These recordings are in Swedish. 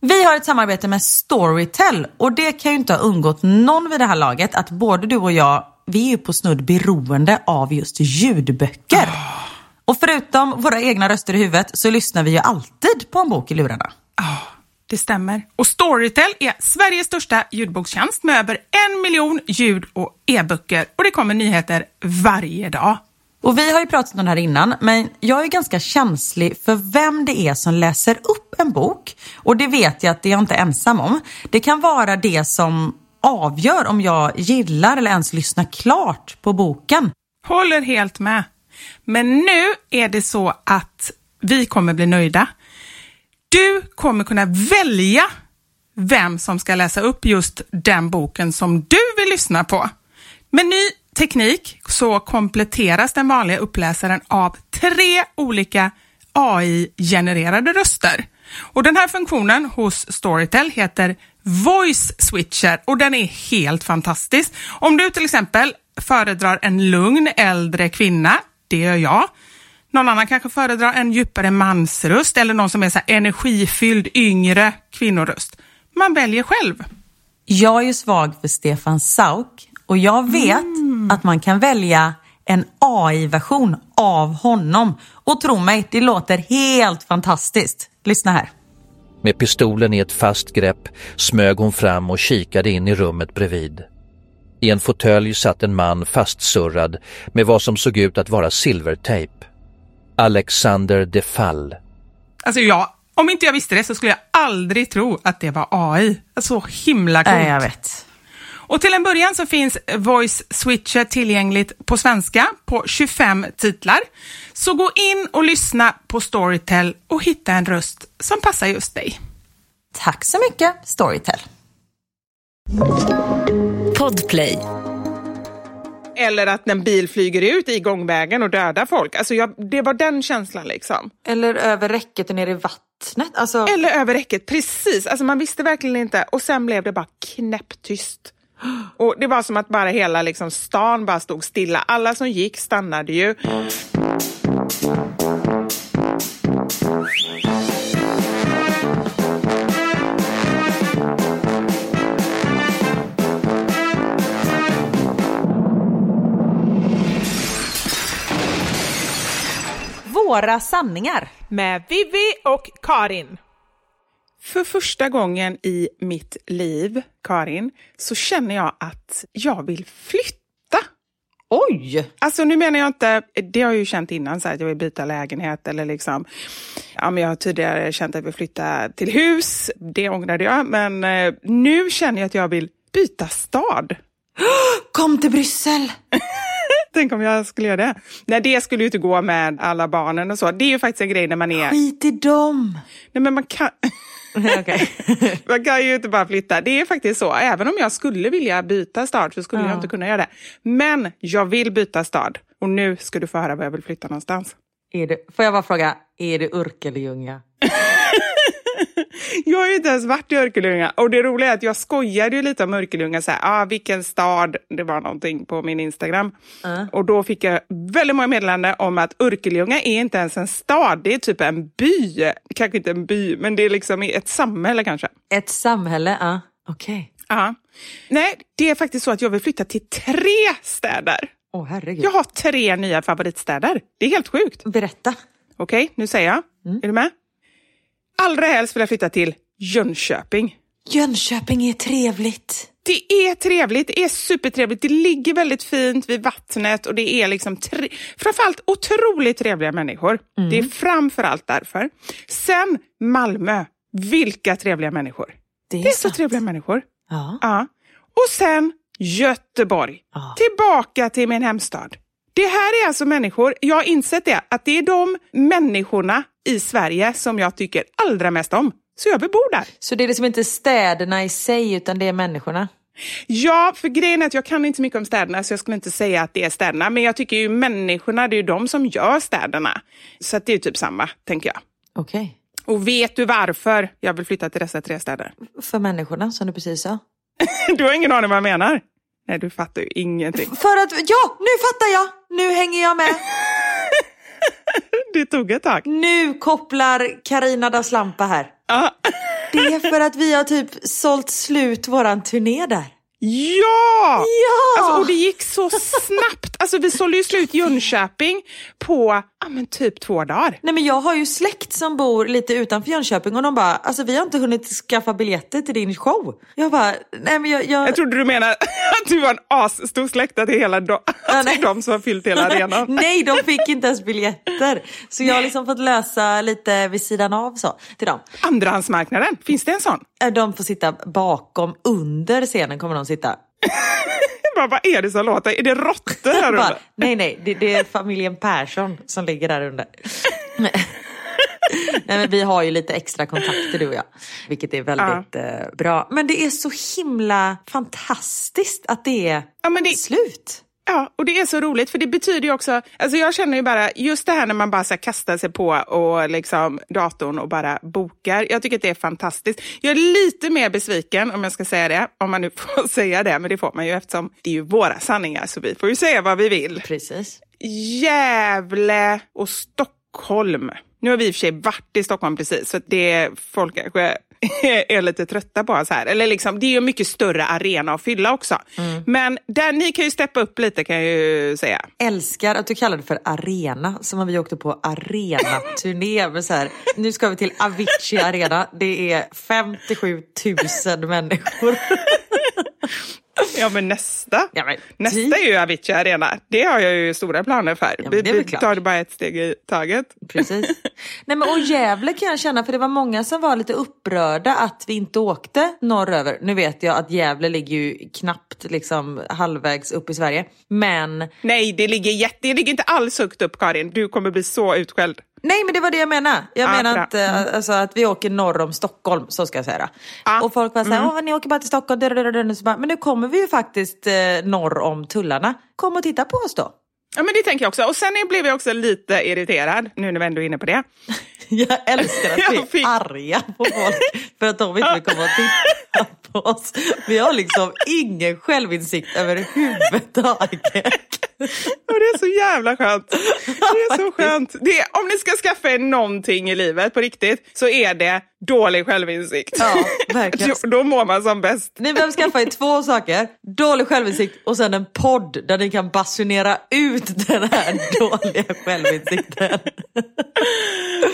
Vi har ett samarbete med Storytel och det kan ju inte ha undgått någon vid det här laget att både du och jag, vi är ju på snudd beroende av just ljudböcker. Och förutom våra egna röster i huvudet så lyssnar vi ju alltid på en bok i lurarna. Ja, det stämmer. Och Storytel är Sveriges största ljudbokstjänst med över en miljon ljud och e-böcker och det kommer nyheter varje dag. Och vi har ju pratat om det här innan, men jag är ganska känslig för vem det är som läser upp en bok. Och det vet jag att det är jag inte ensam om. Det kan vara det som avgör om jag gillar eller ens lyssnar klart på boken. Håller helt med. Men nu är det så att vi kommer bli nöjda. Du kommer kunna välja vem som ska läsa upp just den boken som du vill lyssna på. Men ni teknik så kompletteras den vanliga uppläsaren av tre olika AI-genererade röster. Och Den här funktionen hos Storytel heter Voice Switcher och den är helt fantastisk. Om du till exempel föredrar en lugn äldre kvinna, det gör jag, någon annan kanske föredrar en djupare mansröst eller någon som är så energifylld yngre kvinnoröst. Man väljer själv. Jag är ju svag för Stefan Sauk och jag vet mm. att man kan välja en AI-version av honom. Och tro mig, det låter helt fantastiskt. Lyssna här. Med pistolen i ett fast grepp smög hon fram och kikade in i rummet bredvid. I en fåtölj satt en man fastsurrad med vad som såg ut att vara silvertejp. Alexander de Fall. Alltså jag, om inte jag visste det så skulle jag aldrig tro att det var AI. Så himla coolt. Nej, jag vet. Och till en början så finns Voice Switcher tillgängligt på svenska på 25 titlar. Så gå in och lyssna på Storytel och hitta en röst som passar just dig. Tack så mycket Storytel. Podplay. Eller att en bil flyger ut i gångvägen och dödar folk. Alltså jag, det var den känslan liksom. Eller över räcket och ner i vattnet. Alltså... Eller över räcket, precis. Alltså man visste verkligen inte. Och sen blev det bara knäpptyst. Och Det var som att bara hela liksom, stan bara stod stilla. Alla som gick stannade ju. Våra sanningar. Med Vivi och Karin. För första gången i mitt liv, Karin, så känner jag att jag vill flytta. Oj! Alltså nu menar jag inte, det har jag ju känt innan, så att jag vill byta lägenhet eller liksom, ja men jag har tidigare känt att jag vill flytta till hus, det ångrade jag, men eh, nu känner jag att jag vill byta stad. Kom till Bryssel! Tänk om jag skulle göra det. Nej, det skulle ju inte gå med alla barnen och så. Det är ju faktiskt en grej när man är... Skit i dem! Nej, men man kan... man kan ju inte bara flytta. Det är faktiskt så. Även om jag skulle vilja byta stad så skulle ja. jag inte kunna göra det. Men jag vill byta stad. Och nu ska du få höra var jag vill flytta någonstans. Är det, får jag bara fråga, är det Örkelljunga? Jag har ju inte ens varit i Örkelljunga och det roliga är att jag skojade ju lite om Örkelljunga, så här, ah, vilken stad, det var någonting på min Instagram. Uh. Och då fick jag väldigt många meddelanden om att Örkelljunga är inte ens en stad, det är typ en by. Kanske inte en by, men det är liksom ett samhälle kanske. Ett samhälle, ja. Uh. Okej. Okay. Ja. Nej, det är faktiskt så att jag vill flytta till tre städer. Åh, oh, herregud. Jag har tre nya favoritstäder. Det är helt sjukt. Berätta. Okej, okay, nu säger jag. Mm. Är du med? Allra helst vill jag flytta till Jönköping. Jönköping är trevligt. Det är trevligt, det är supertrevligt. Det ligger väldigt fint vid vattnet och det är liksom tre... framförallt otroligt trevliga människor. Mm. Det är framförallt därför. Sen Malmö, vilka trevliga människor. Det är, det är så trevliga människor. Ja. ja. Och sen Göteborg, ja. tillbaka till min hemstad. Det här är alltså människor, jag har insett det, att det är de människorna i Sverige som jag tycker allra mest om. Så jag vill bo där. Så det är liksom inte städerna i sig utan det är människorna? Ja, för grejen är att jag kan inte mycket om städerna så jag skulle inte säga att det är städerna. Men jag tycker ju människorna, det är ju de som gör städerna. Så att det är typ samma, tänker jag. Okej. Okay. Och vet du varför jag vill flytta till dessa tre städer? För människorna, som du precis sa. du har ingen aning vad jag menar? Nej, du fattar ju ingenting. För att, ja, nu fattar jag! Nu hänger jag med. det tog ett tag. Nu kopplar Karina da Slampa här. Ja. Det är för att vi har typ sålt slut våran turné där. Ja! Ja! Alltså, och det gick så snabbt. Alltså, vi sålde ju slut Jönköping på ja, men typ två dagar. Nej men jag har ju släkt som bor lite utanför Jönköping och de bara, alltså vi har inte hunnit skaffa biljetter till din show. Jag bara, nej men jag... Jag, Jag trodde du menade att du var en asstor släkt, att det är hela do- Ja, nej. de som har fyllt hela arenan. nej, de fick inte ens biljetter. Så jag har liksom fått lösa lite vid sidan av så till dem. Andrahandsmarknaden, finns det en sån? De får sitta bakom, under scenen kommer de sitta. Bara, vad är det som låter? Är det råttor här Bara, under? nej, nej, det, det är familjen Persson som ligger där under. nej, men vi har ju lite extra kontakter du och jag, vilket är väldigt eh, bra. Men det är så himla fantastiskt att det är Ja, det- slut. Ja, och det är så roligt för det betyder ju också, alltså jag känner ju bara, just det här när man bara så kastar sig på och liksom datorn och bara bokar. Jag tycker att det är fantastiskt. Jag är lite mer besviken om jag ska säga det, om man nu får säga det, men det får man ju eftersom det är ju våra sanningar så vi får ju säga vad vi vill. Precis. Gävle och Stockholm. Nu har vi i och för sig varit i Stockholm precis, så det är folk kanske är lite trötta på oss här. Eller liksom, det är ju en mycket större arena att fylla också. Men där, ni kan ju steppa upp lite kan jag ju säga. Älskar att du kallar det för arena, som om vi åkte på arenaturné. med så här, nu ska vi till Avicii Arena, det är 57 000 människor. Ja, men nästa. Ja, men nästa typ. är ju Avicii Arena. Det har jag ju stora planer för. men vi vi tar det bara ett steg i taget. Precis. Nej, men, och Gävle kan jag känna, för det var många som var lite upprörda att vi inte åkte norröver. Nu vet jag att Gävle ligger ju knappt liksom halvvägs upp i Sverige. Men Nej, det ligger, jätte, det ligger inte alls högt upp, Karin. Du kommer bli så utskälld. Nej men det var det jag menar. Jag Ja, menar bra. inte alltså, att vi åker norr om Stockholm, så ska jag säga. Ja. Och folk var såhär, åh ni åker bara till Stockholm, dadadadada." Så bara, men nu kommer vi ju faktiskt eh, norr om tullarna. Kom och titta på oss då. Ja, men det tänker jag också. Och sen blev jag också lite irriterad, nu när vi ändå är inne på det. Jag älskar att vi Jag fick- är arga på folk för att de inte vill komma och titta på oss. Vi har liksom ingen självinsikt överhuvudtaget. Och det är så jävla skönt. Det är så skönt. Det är, om ni ska skaffa er någonting i livet på riktigt så är det dålig självinsikt. Ja, verkligen. då, då mår man som bäst. Ni behöver skaffa er två saker. Dålig självinsikt och sen en podd där ni kan basunera ut den här dåliga självinsikten.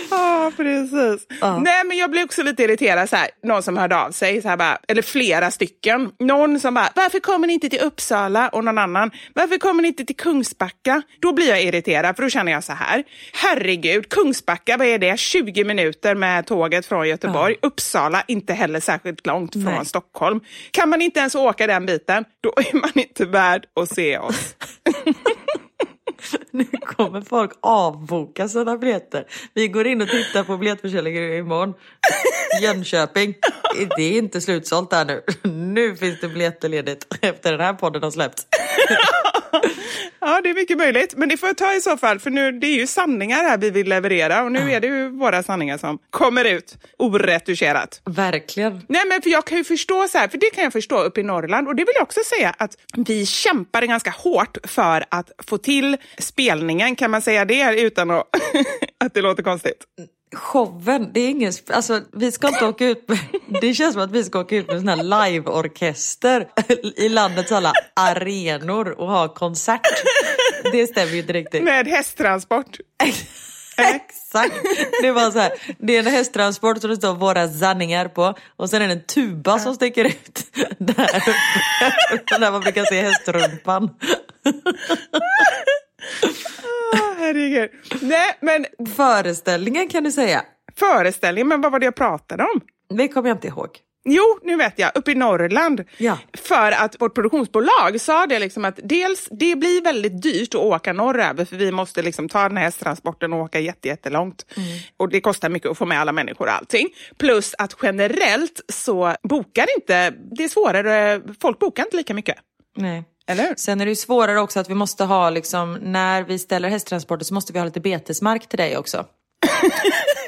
Ja, precis. Nej, men jag blev också lite irriterad. Så här, någon som hörde av sig, så här bara, eller flera stycken. Någon som bara, varför kommer ni inte till Uppsala? Och någon annan, varför kommer ni inte till Kungsbacka? Då blir jag irriterad, för då känner jag så här. Herregud, Kungsbacka, vad är det? 20 minuter med tåget från Göteborg. Uppsala, inte heller särskilt långt från Nej. Stockholm. Kan man inte ens åka den biten, då är man inte värd att se oss. Nu kommer folk avboka sina biljetter. Vi går in och tittar på biljettförsäljningen imorgon. Jönköping. Det är inte slutsålt där nu. Nu finns det biljetter ledigt efter den här podden har släppts. Ja, det är mycket möjligt. Men det får jag ta i så fall, för nu, det är ju sanningar här vi vill leverera och nu är det ju våra sanningar som kommer ut oretuscherat. Verkligen. Nej, men för jag kan ju förstå så här, för det kan jag förstå uppe i Norrland och det vill jag också säga att vi kämpade ganska hårt för att få till spelningen, kan man säga det utan att, att det låter konstigt? Showen, det är ingen... Alltså, vi ska inte åka ut med... Det känns som att vi ska åka ut med en sån här liveorkester i landets alla arenor och ha konsert. Det stämmer ju inte riktigt. Med hästtransport. Exakt. Det var så här. Det är en hästtransport som det står våra sanningar på och sen är det en tuba som sticker ut där uppe. Där man brukar se hästrumpan. Ah, herregud. Nej, men Föreställningen kan du säga. föreställningen, men vad var det jag pratade om? Det kommer jag inte ihåg. Jo, nu vet jag. Uppe i Norrland. Ja. För att vårt produktionsbolag sa det liksom att dels det blir väldigt dyrt att åka norröver för vi måste liksom ta den här hästtransporten och åka jätte, jättelångt. Och det kostar mycket att få med alla människor och allting. Plus att generellt så bokar inte, det är svårare, folk bokar inte lika mycket. Nej. Eller? Sen är det ju svårare också att vi måste ha, liksom, när vi ställer hästtransporter så måste vi ha lite betesmark till dig också.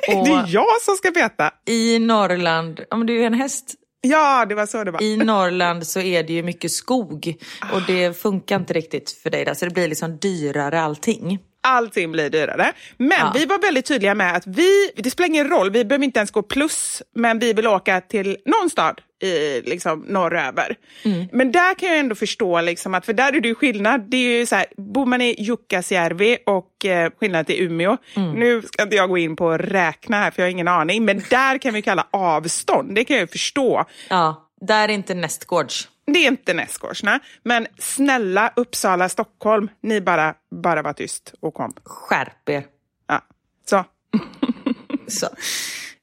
Det är Och jag som ska veta. i Norrland, om du är en häst, Ja, det var så det var. i Norrland så är det ju mycket skog och det funkar inte riktigt för dig där så det blir liksom dyrare allting. Allting blir dyrare. Men Ja. vi var väldigt tydliga med att vi, det spelar ingen roll, vi behöver inte ens gå plus, men vi vill åka till någon stad i liksom norröver. Men där kan jag ändå förstå, liksom, att, för där är det ju skillnad. Det är ju så här, bor man i Jukkasjärvi och eh, skillnad till Umeå, nu ska inte jag gå in på och räkna här för jag har ingen aning, men där kan vi kalla avstånd, det kan jag ju förstå. Ja, där är inte nästgårds. Det är inte Näsgårds, nej. men snälla Uppsala, Stockholm, ni bara, bara var tyst och kom. Skärp er. Ja. Så, Så.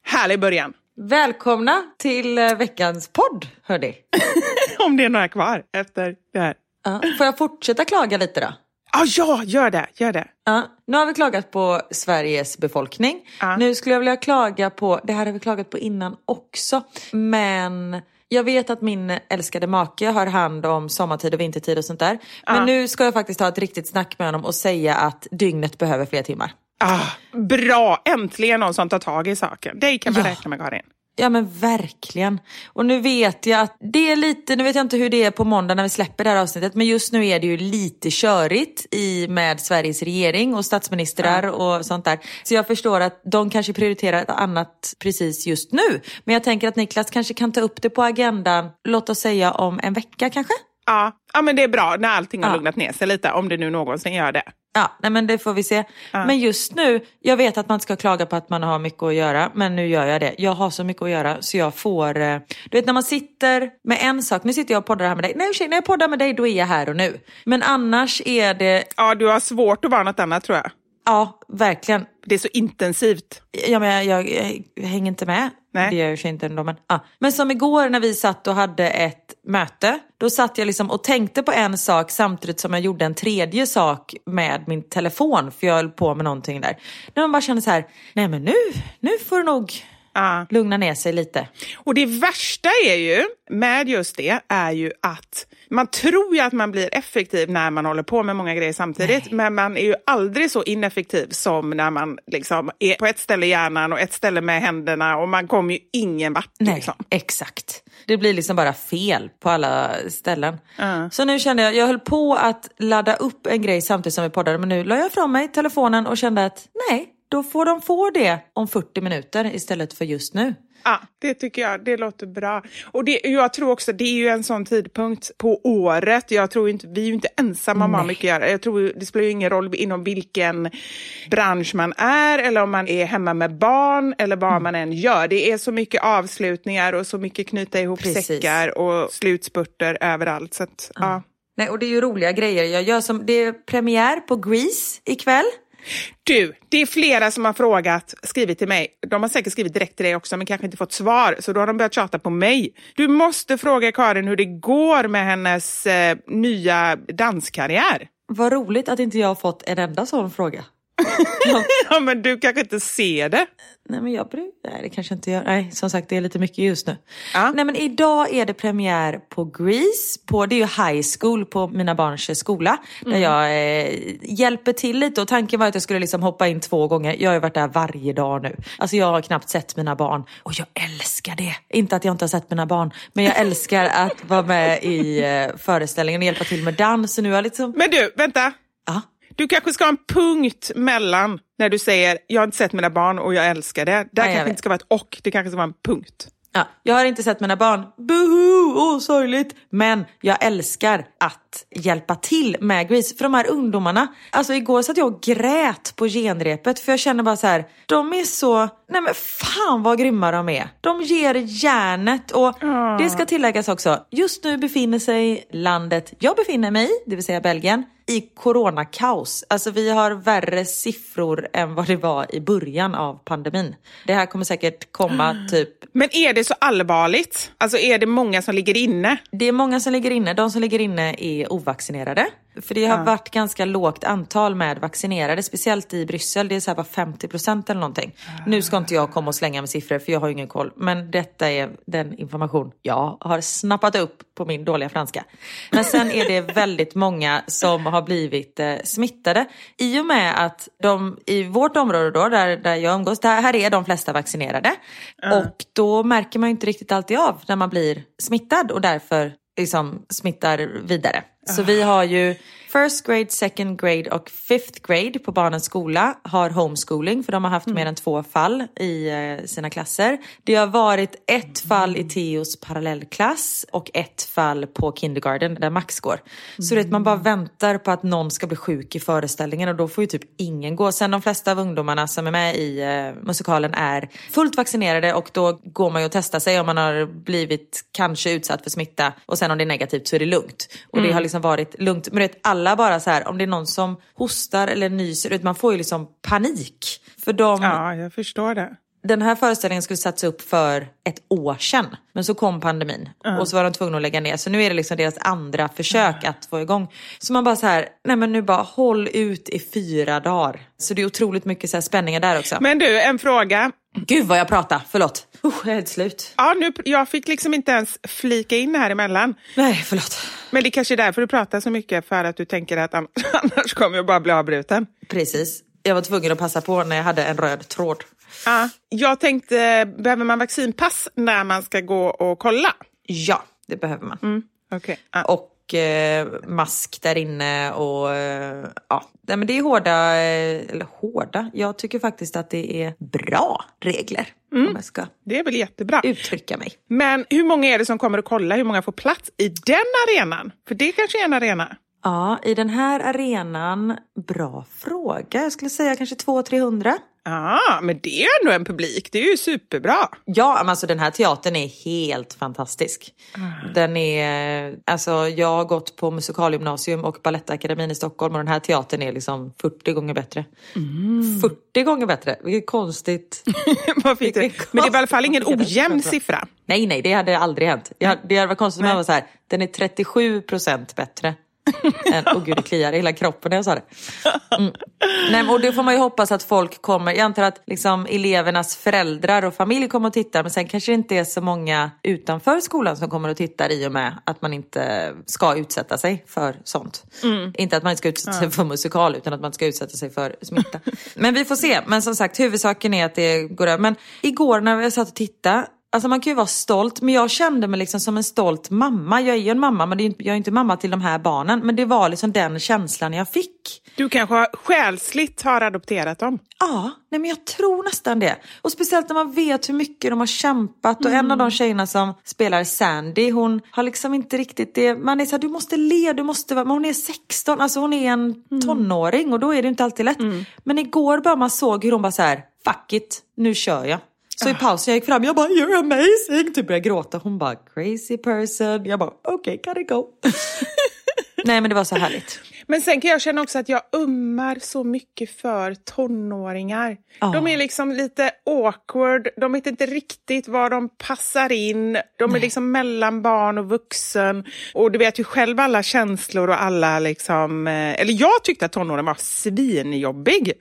härlig början. Välkomna till eh, veckans podd, hörni. Om det är några kvar efter det här. Ja. Får jag fortsätta klaga lite då? Ah, ja, gör det, gör det. Ja, nu har vi klagat på Sveriges befolkning. Ja. Nu skulle jag vilja klaga på, det här har vi klagat på innan också, men jag vet att min älskade make har hand om sommartid och vintertid och sånt där. Men Ja. nu ska jag faktiskt ha ett riktigt snack med honom och säga att dygnet behöver fler timmar. Ah, bra, äntligen någon som tar tag i saken. Det kan man Ja. räkna med, Karin. Ja men verkligen. Och nu vet jag att det är lite, nu vet jag inte hur det är på måndag när vi släpper det här avsnittet, men just nu är det ju lite körigt i, med Sveriges regering och statsministrar och sånt där. Så jag förstår att de kanske prioriterar ett annat precis just nu. Men jag tänker att Niklas kanske kan ta upp det på agendan, låt oss säga om en vecka kanske? Ja, ja men det är bra när allting har Ja. lugnat ner sig lite, om det nu någonsin gör det. Ja, nej men det får vi se. Men just nu, jag vet att man ska klaga på att man har mycket att göra, men nu gör jag det. Jag har så mycket att göra så jag får, eh, du vet när man sitter med en sak, nu sitter jag och poddar här med dig, nej ursäkta, när jag poddar med dig då är jag här och nu. Men annars är det, Ja, du har svårt att vara något annat tror jag. Ja verkligen, Det är så intensivt. ja, men jag, jag, jag hänger inte med. Nej. Det gör jag sig inte ändå. Men, ja. men som igår när vi satt och hade ett möte. Då satt jag liksom och tänkte på en sak samtidigt som jag gjorde en tredje sak med min telefon. För jag höll på med någonting där. När man bara kände så här, nej men nu, nu får det nog Ja. lugna ner sig lite. Och det värsta är ju, med just det, är ju att man tror ju att man blir effektiv när man håller på med många grejer samtidigt, men man är ju aldrig så ineffektiv som när man liksom är på ett ställe i hjärnan och ett ställe med händerna och man kommer ju ingen vart. Nej, Liksom. exakt. Det blir liksom bara fel på alla ställen. Ja. Så nu kände jag, jag höll på att ladda upp en grej samtidigt som vi poddade, men nu la jag från mig telefonen och kände att nej, då får de få det om 40 minuter istället för just nu. Ja, det tycker jag. Det låter bra. Och det, jag tror också det är ju en sån tidpunkt på året. Jag tror inte, vi är ju inte ensamma om att mycket att göra. Jag tror, det spelar ju ingen roll inom vilken bransch man är eller om man är hemma med barn eller vad man än gör. Det är så mycket avslutningar och så mycket knyta ihop Precis. säckar och slutspurter överallt. Så att, ja. Nej, och det är ju roliga grejer jag gör. Som, det är premiär på Grease ikväll. Du, det är flera som har frågat, skrivit till mig. De har säkert skrivit direkt till dig också, men kanske inte fått svar. Så då har de börjat tjata på mig. Du måste fråga Karin hur det går med hennes eh, nya danskarriär. Vad roligt att inte jag har fått en enda sån fråga. Ja, men du kanske inte ser det. Nej men jag bryr Nej det kanske inte gör. Nej som sagt det är lite mycket just nu. Ja. Nej men idag är det premiär på Grease. På, det är ju high school på mina barns skola. Där jag eh, hjälper till lite och tanken var att jag skulle liksom hoppa in två gånger. Jag har ju varit där varje dag nu. Alltså jag har knappt sett mina barn. Och jag älskar det. Inte att jag inte har sett mina barn. Men jag älskar att vara med i eh, föreställningen och hjälpa till med dans. Så nu har liksom... Men du, vänta. Ja. Du kanske ska ha en punkt mellan när du säger jag har inte sett mina barn och jag älskar det. Där jag kanske inte ska vara ett och, det kanske ska vara en punkt. Ja, jag har inte sett mina barn. Buhu, åh sorgligt. Men jag älskar att hjälpa till med Grease. För de här ungdomarna, alltså igår satt jag och grät på genrepet för jag känner bara så här, de är så, nej men fan vad grymma de är. De ger järnet och det ska tilläggas också, just nu befinner sig landet jag befinner mig i, det vill säga Belgien, i coronakaos. Alltså vi har värre siffror än vad det var i början av pandemin. Det här kommer säkert komma typ Men är det så allvarligt? Alltså är det många som ligger inne? Det är många som ligger inne. De som ligger inne är ovaccinerade. För det har varit ganska lågt antal med vaccinerade, speciellt i Bryssel. Det är så här bara 50 procent eller någonting. Nu ska inte jag komma och slänga med siffror för jag har ingen koll. Men detta är den information jag har snappat upp på min dåliga franska. Men sen är det väldigt många som har blivit eh, smittade. I och med att de i vårt område då, där, där jag umgås, där, här är de flesta vaccinerade. Och då märker man ju inte riktigt alltid av när man blir smittad och därför liksom smittar vidare. Så vi har ju first grade, second grade och fifth grade på barnens skola har homeschooling för de har haft mer än två fall i eh, sina klasser. Det har varit ett fall i Theos parallellklass och ett fall på kindergarten där Max går. Så det man bara väntar på att någon ska bli sjuk i föreställningen och då får ju typ ingen gå. Sen de flesta av ungdomarna som är med i eh, musikalen är fullt vaccinerade och då går man ju och testar sig om man har blivit kanske utsatt för smitta och sen om det är negativt så är det lugnt. Och det har liksom varit lugnt. Men du vet, alla bara så här, om det är någon som hostar eller nyser, vet, man får ju liksom panik. För de, Ja, jag förstår det. den här föreställningen skulle satts upp för ett år sedan. Men så kom pandemin och så var de tvungna att lägga ner. Så nu är det liksom deras andra försök att få igång. Så man bara så här, nej men nu bara håll ut i fyra dagar. Så det är otroligt mycket så spänningar där också. Men du, en fråga. Gud vad jag pratar, förlåt. Uh, jag är helt slut. Ja, nu, jag fick liksom inte ens flika in här emellan. Nej, förlåt. Men det kanske är därför du pratar så mycket, för att du tänker att an- annars kommer jag bara bli avbruten. Precis. Jag var tvungen att passa på när jag hade en röd tråd. Ja, jag tänkte, behöver man vaccinpass när man ska gå och kolla? Ja, det behöver man. Mm. Okej. Ja. Och eh, mask där inne och eh, ja, Nej, men det är hårda, eh, eller hårda, jag tycker faktiskt att det är bra regler om jag ska Det är väl jättebra. uttrycka mig. Men hur många är det som kommer att kolla? Hur många får plats i den arenan? För det kanske är en arena. Ja, i den här arenan, bra fråga, jag skulle säga kanske 200-300. Ja, men det är ändå en publik. Det är ju superbra. Ja, men alltså den här teatern är helt fantastisk. Den är, alltså jag har gått på musikalgymnasium och Balettakademin i Stockholm och den här teatern är liksom 40 gånger bättre. 40 gånger bättre, vilket konstigt. Vad fint. Vilken Men det är i alla fall ingen ojämn siffra. Nej, nej, det hade aldrig hänt. Jag, hade- det hade varit konstigt om jag var så här, den är 37 procent bättre. än, oh gud, det kliar i hela kroppen när jag sa det. Mm. Nej, och det får man ju hoppas att folk kommer. Jag antar att liksom, elevernas föräldrar och familj kommer att titta. Men sen kanske det inte är så många utanför skolan som kommer att titta i och med att man inte ska utsätta sig för sånt. Inte att man inte ska utsätta sig för musikal utan att man ska utsätta sig för smitta. men vi får se. Men som sagt, huvudsaken är att det går över. Men igår när jag satt och tittade Alltså man kan ju vara stolt, men jag kände mig liksom som en stolt mamma. Jag är ju en mamma, men jag är inte mamma till de här barnen. Men det var liksom den känslan jag fick. Du kanske har, själsligt har adopterat dem. Ja, nej men jag tror nästan det. Och speciellt när man vet hur mycket de har kämpat. Och en av de tjejerna som spelar Sandy, hon har liksom inte riktigt det. Man är så här, du måste le, du måste vara... Men hon är 16, alltså hon är en tonåring och då är det inte alltid lätt. Men igår bara man såg hur hon bara så här, fuck it, nu kör jag. Så i pausen jag gick fram, jag bara you're amazing, typ började gråta. Hon bara crazy person. Jag bara okej, okay, it go. Nej men det var så härligt. Men sen kan jag känna också att jag ummar så mycket för tonåringar. Ja. De är liksom lite awkward, de vet inte riktigt var de passar in. De är liksom mellan barn och vuxen. Och du vet ju själv alla känslor och alla liksom... eh, Eller jag tyckte att tonåren var svinjobbig.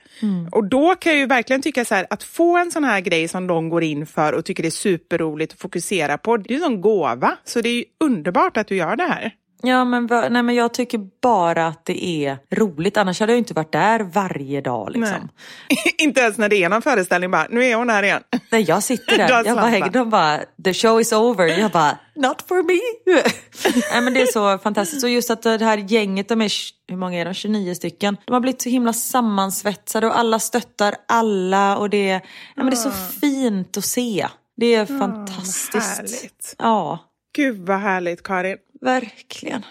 Och då kan jag ju verkligen tycka så här, att få en sån här grej som de går in för och tycker det är superroligt att fokusera på, det är ju en gåva. Så det är underbart att du gör det här. Ja men, nej, men jag tycker bara att det är roligt. Annars hade jag inte varit där varje dag liksom. inte ens när det är någon föreställning bara, nu är hon här igen. Nej, jag sitter där. Jag bara, de bara, the show is over. Jag bara, not for me. Nej, men det är så fantastiskt. Och just att det här gänget, de är, hur många är de? 29 stycken. De har blivit så himla sammansvetsade och alla stöttar alla. Och det, ja, men det är så fint att se. Det är fantastiskt. härligt. Ja, Gud vad härligt Karin. Verkligen.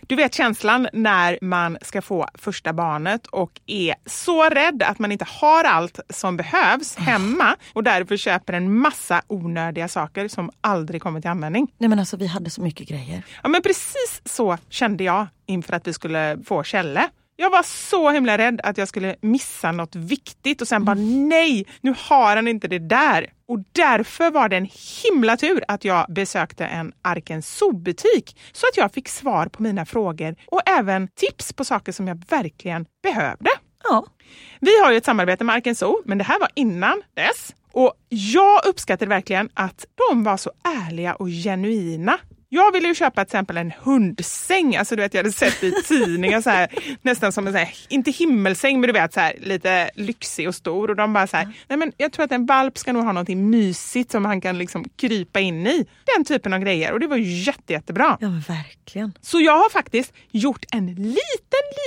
Du vet känslan när man ska få första barnet och är så rädd att man inte har allt som behövs hemma och därför köper en massa onödiga saker som aldrig kommer till användning. Nej men alltså vi hade så mycket grejer. Ja, men precis så kände jag inför att vi skulle få Kjelle. Jag var så himla rädd att jag skulle missa något viktigt och sen bara nej, nu har han inte det där. Och därför var det en himla tur att jag besökte en Arkens Zoo-butik så att jag fick svar på mina frågor och även tips på saker som jag verkligen behövde. Ja. Vi har ju ett samarbete med Arkens Zoo, men det här var innan dess. Och jag uppskattade verkligen att de var så ärliga och genuina Jag ville ju köpa till exempel en hundsäng. Alltså du vet, jag hade sett i tidningar så här, nästan som en, så här, inte himmelsäng, men du vet så här, lite lyxig och stor. Och de bara så här, nej men jag tror att en valp ska nog ha någonting mysigt som han kan liksom krypa in i. Den typen av grejer. Och det var ju jätte, jättebra. Ja, men verkligen. Så jag har faktiskt gjort en liten,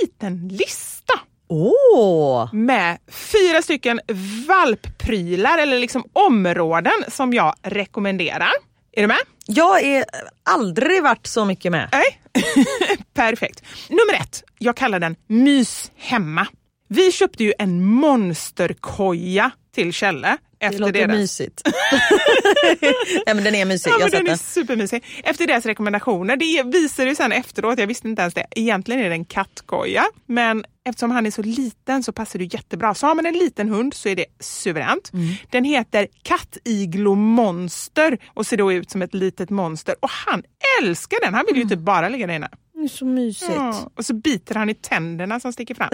liten lista Åh! med fyra stycken valpprylar eller liksom områden som jag rekommenderar. Är du med? Jag är aldrig varit så mycket med. Nej. Perfekt. Nummer ett, jag kallar den Mys hemma. Vi köpte ju en monsterkoja till Kjelle. Det Efter låter deras... mysigt. ja, men den är mysig. Ja, jag har den är supermysig. Efter deras rekommendationer, det visade ju sen efteråt, jag visste inte ens det, egentligen är det en kattkoja. Men eftersom han är så liten så passar det jättebra. Så har man en liten hund så är det suveränt. Mm. Den heter Kattiglo Monster och ser då ut som ett litet monster. Och han älskar den, han vill ju Mm. inte bara ligga där inne. Det är så mysigt. Ja, och så biter han i tänderna som sticker fram.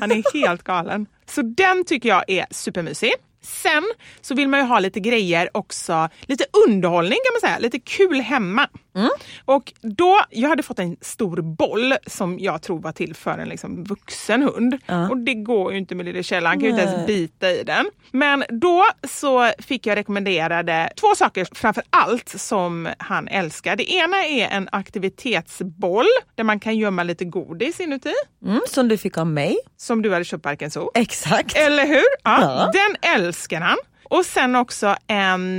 Han är helt galen. Så den tycker jag är supermysig. Sen så vill man ju ha lite grejer också, lite underhållning kan man säga, lite kul hemma. Och då, jag hade fått en stor boll som jag tror var till för en liksom vuxen hund. Ja. Och det går ju inte med lille Kjell, han kan ju inte ens bita i den. Men då så fick jag rekommenderade två saker framför allt som han älskar. Det ena är en aktivitetsboll där man kan gömma lite godis inuti. Mm, som du fick av mig. Som du hade köpt på Parken Zoo. Exakt. Eller hur? Ja, Ja. Den älskar han. Och sen också en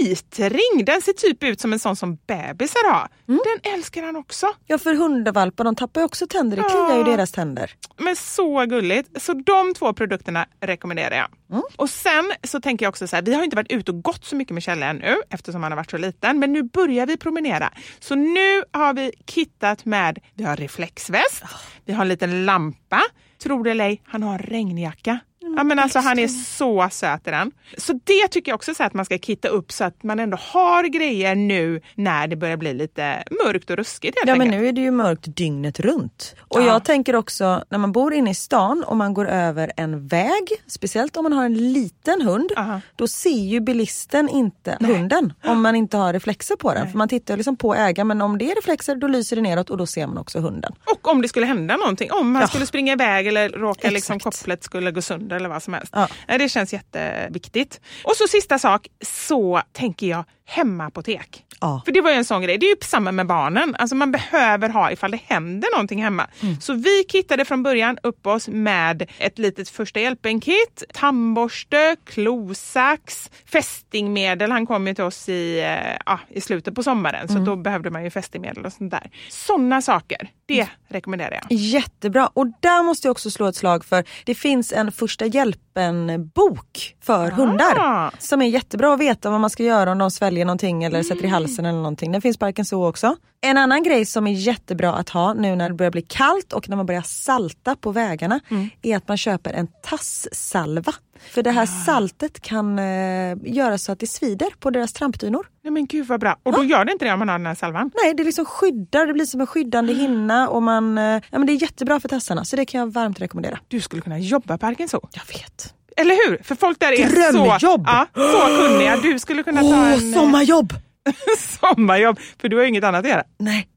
bitring. Den ser typ ut som en sån som bebisar har. Mm. Den älskar han också. Ja, för hundvalpar de tappar ju också tänder. Det kliar ju Ja. deras tänder. Men så gulligt. Så de två produkterna rekommenderar jag. Mm. Och sen så tänker jag också så här, vi har inte varit ute och gått så mycket med Kjelle ännu eftersom han har varit så liten. Men nu börjar vi promenera. Så nu har vi kittat med, vi har reflexväst, Ah. vi har en liten lampa. Tror det eller ej, han har en regnjacka. Ja, men alltså, han är så söt i den. Så det tycker jag också så att man ska kitta upp så att man ändå har grejer nu när det börjar bli lite mörkt och ruskigt. Ja men enkelt. nu är det ju mörkt dygnet runt. Och Ja. jag tänker också när man bor inne i stan och man går över en väg, speciellt om man har en liten hund, Aha. då ser ju bilisten inte hunden om man inte har reflexer på den. För man tittar liksom på ägaren men om det är reflexer då lyser det neråt och då ser man också hunden. Och om det skulle hända någonting, om han Ja. skulle springa iväg eller råka liksom, kopplet skulle gå sönder eller vad som helst. Ja. Det känns jätteviktigt. Och så sista sak, så tänker jag hemapotek. Ja. För det var ju en sån grej, det är ju samma med barnen. Alltså man behöver ha ifall det händer någonting hemma. Så vi kittade från början upp oss med ett litet första hjälpen-kit, tandborste, klosax, fästingmedel. Han kom ju till oss i, eh, ja, i slutet på sommaren så då behövde man ju fästingmedel och sånt där. Såna saker, det rekommenderar jag. Jättebra och där måste jag också slå ett slag för det finns en första hjälpen-bok för hundar. Som är jättebra att veta vad man ska göra om de sväljer någonting eller sätter i halsen eller någonting. Den finns på Zoo också. En annan grej som är jättebra att ha nu när det börjar bli kallt och när man börjar salta på vägarna är att man köper en tasssalva. För det här saltet kan eh, göra så att det svider på deras trampdynor. Nej men gud vad bra. Och då gör det inte det om man har den här salvan? Nej, det liksom skyddar, det blir som en skyddande hinna och man, eh, ja, men det är jättebra för tassarna så det kan jag varmt rekommendera. Du skulle kunna jobba på Zoo. Jag vet. Eller hur? För folk där är så, Drömjobb! ja, så kunniga. Du skulle kunna ta Åh, en eh, sommarjobb! sommarjobb, för du har ju inget annat att göra. Nej,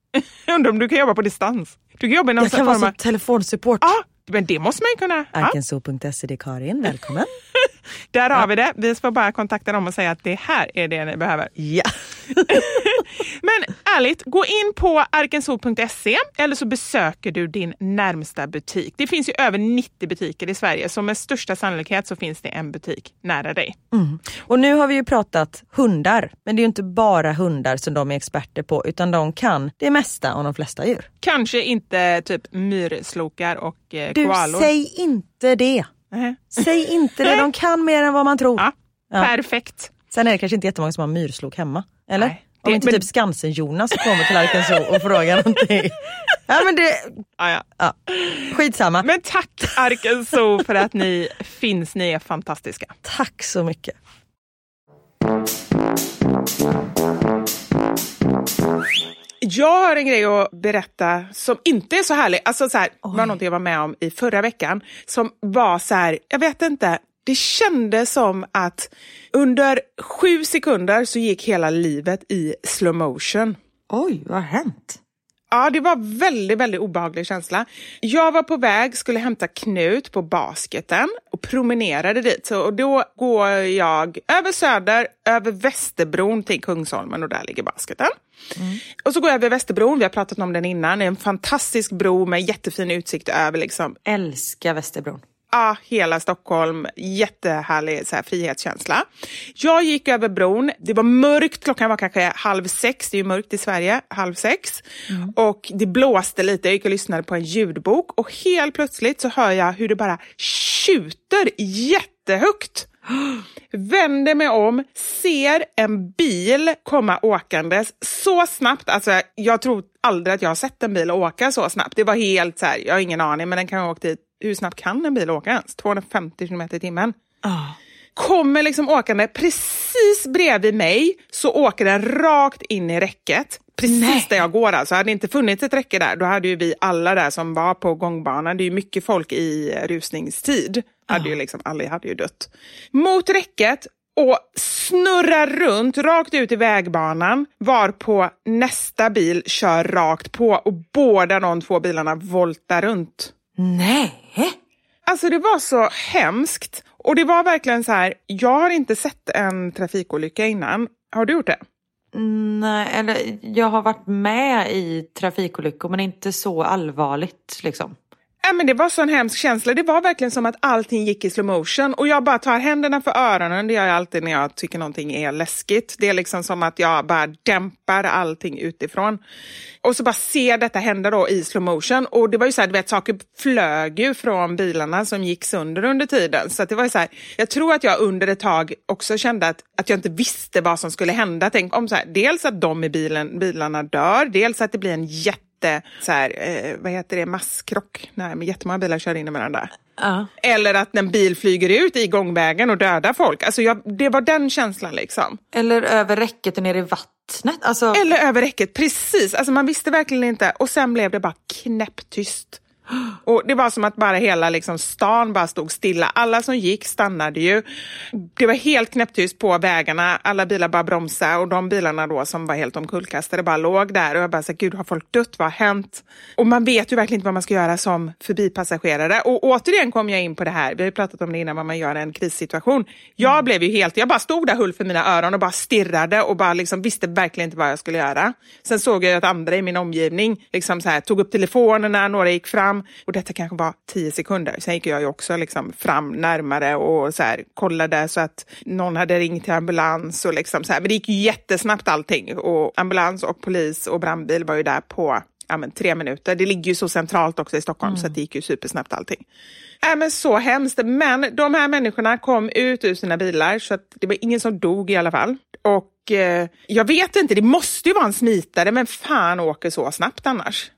Jag undrar om du kan jobba på distans? Du kan jobba i någon jag kan vara som telefonsupport. Ja, men det måste man ju kunna. Arkenso.se, det är Karin, välkommen. där har vi det. Vi får bara kontakta dem och säga att det här är det ni behöver. ja. Men ärligt, gå in på arkenso.se eller så besöker du din närmsta butik. Det finns ju över 90 butiker i Sverige så med största sannolikhet så finns det en butik nära dig. Och nu har vi ju pratat hundar, men det är ju inte bara hundar som de är experter på utan de kan det mesta om de flesta djur. Kanske inte typ myrslokar och eh, Du, koalor. säg inte det. Nähä. Säg inte det, de kan mer än vad man tror. Ja, Ja. perfekt. Sen är det kanske inte jättemånga som har myrslok hemma. Eller? Nej, Om det- inte men- typ Skansen-Jonas kommer till Arkansas och frågar någonting. Ja men det, Ja, ja. ja. skitsamma. Men tack Arkenso för att ni finns. Ni är fantastiska. Tack så mycket. Jag har en grej att berätta som inte är så härlig. Alltså så här, var något jag var med om i förra veckan som var så här, jag vet inte. Det kändes som att under sju sekunder så gick hela livet i slow motion. Oj, vad har hänt? Ja, det var väldigt, väldigt obehaglig känsla. Jag var på väg, skulle hämta Knut på basketen och promenerade dit. Så, och då går jag över Söder, över Västerbron till Kungsholmen och där ligger basketen. Mm. Och så går jag över Västerbron, vi har pratat om den innan. Det är en fantastisk bro med jättefin utsikt över liksom. Älskar Västerbron. Ja, hela Stockholm. Jättehärlig så här, frihetskänsla. Jag gick över bron. Det var mörkt. Klockan var kanske halv sex. Det är ju mörkt i Sverige. Halv sex. Mm. Och det blåste lite. Jag gick och lyssnade på en ljudbok. Och helt plötsligt så hör jag hur det bara tjuter jättehögt. Vänder mig om, ser en bil komma åkandes så snabbt. Alltså, jag tror aldrig att jag har sett en bil åka så snabbt. Det var helt så här, jag har ingen aning, men den kan ha åkt dit hur snabbt kan en bil åka ens? 250 km i timmen. Oh. Kommer liksom åkande, precis bredvid mig så åker den rakt in i räcket. Precis Nej. där jag går alltså. Hade det inte funnits ett räcke där, då hade ju vi alla där som var på gångbanan, det är ju mycket folk i rusningstid, oh. hade ju liksom, alla hade ju dött. Mot räcket och snurrar runt rakt ut i vägbanan varpå nästa bil kör rakt på och båda de två bilarna voltar runt. Nej! Alltså det var så hemskt. Och det var verkligen så här, jag har inte sett en trafikolycka innan. Har du gjort det? Nej, eller jag har varit med i trafikolyckor men inte så allvarligt liksom. Ja, men det var så en hemsk känsla. Det var verkligen som att allting gick i slow motion. Och jag bara tar händerna för öronen. Det gör jag alltid när jag tycker någonting är läskigt. Det är liksom som att jag bara dämpar allting utifrån. Och så bara ser detta hända då i slow motion. Och det var ju så här, du vet, saker flög ju från bilarna som gick sönder under tiden. Så det var ju så här, jag tror att jag under ett tag också kände att, att jag inte visste vad som skulle hända. Tänk om så här, dels att de i bilen, bilarna dör, dels att det blir en jätte jätte, så här, eh, vad heter det, masskrock, när jättemånga bilar kör in i varandra. Uh. Eller att en bil flyger ut i gångvägen och dödar folk. Alltså jag, det var den känslan liksom. Eller över räcket och ner i vattnet. Alltså... Eller över räcket, precis. Alltså man visste verkligen inte. Och sen blev det bara knäpptyst. Och Det var som att bara hela liksom, stan bara stod stilla. Alla som gick stannade ju. Det var helt knäpptyst på vägarna. Alla bilar bara bromsade och de bilarna då som var helt omkullkastade bara låg där. Och jag bara, så, gud har folk dött? Vad har hänt? Och man vet ju verkligen inte vad man ska göra som förbipassagerare. Och återigen kom jag in på det här, vi har ju pratat om det innan, vad man gör i en krissituation. Jag mm. blev ju helt, jag bara stod där hull för mina öron och bara stirrade och bara liksom visste verkligen inte vad jag skulle göra. Sen såg jag att andra i min omgivning liksom så här, tog upp telefonerna, några gick fram fram och detta kanske var tio sekunder. Sen gick jag ju också liksom fram närmare och så här, kollade så att någon hade ringt till ambulans och liksom så här. Men det gick ju jättesnabbt allting och ambulans och polis och brandbil var ju där på ja, men, tre minuter. Det ligger ju så centralt också i Stockholm mm. så det gick ju supersnabbt allting. Äh, men så hemskt. Men de här människorna kom ut ur sina bilar så att det var ingen som dog i alla fall. Och eh, jag vet inte, det måste ju vara en smitare, men fan åker så snabbt annars?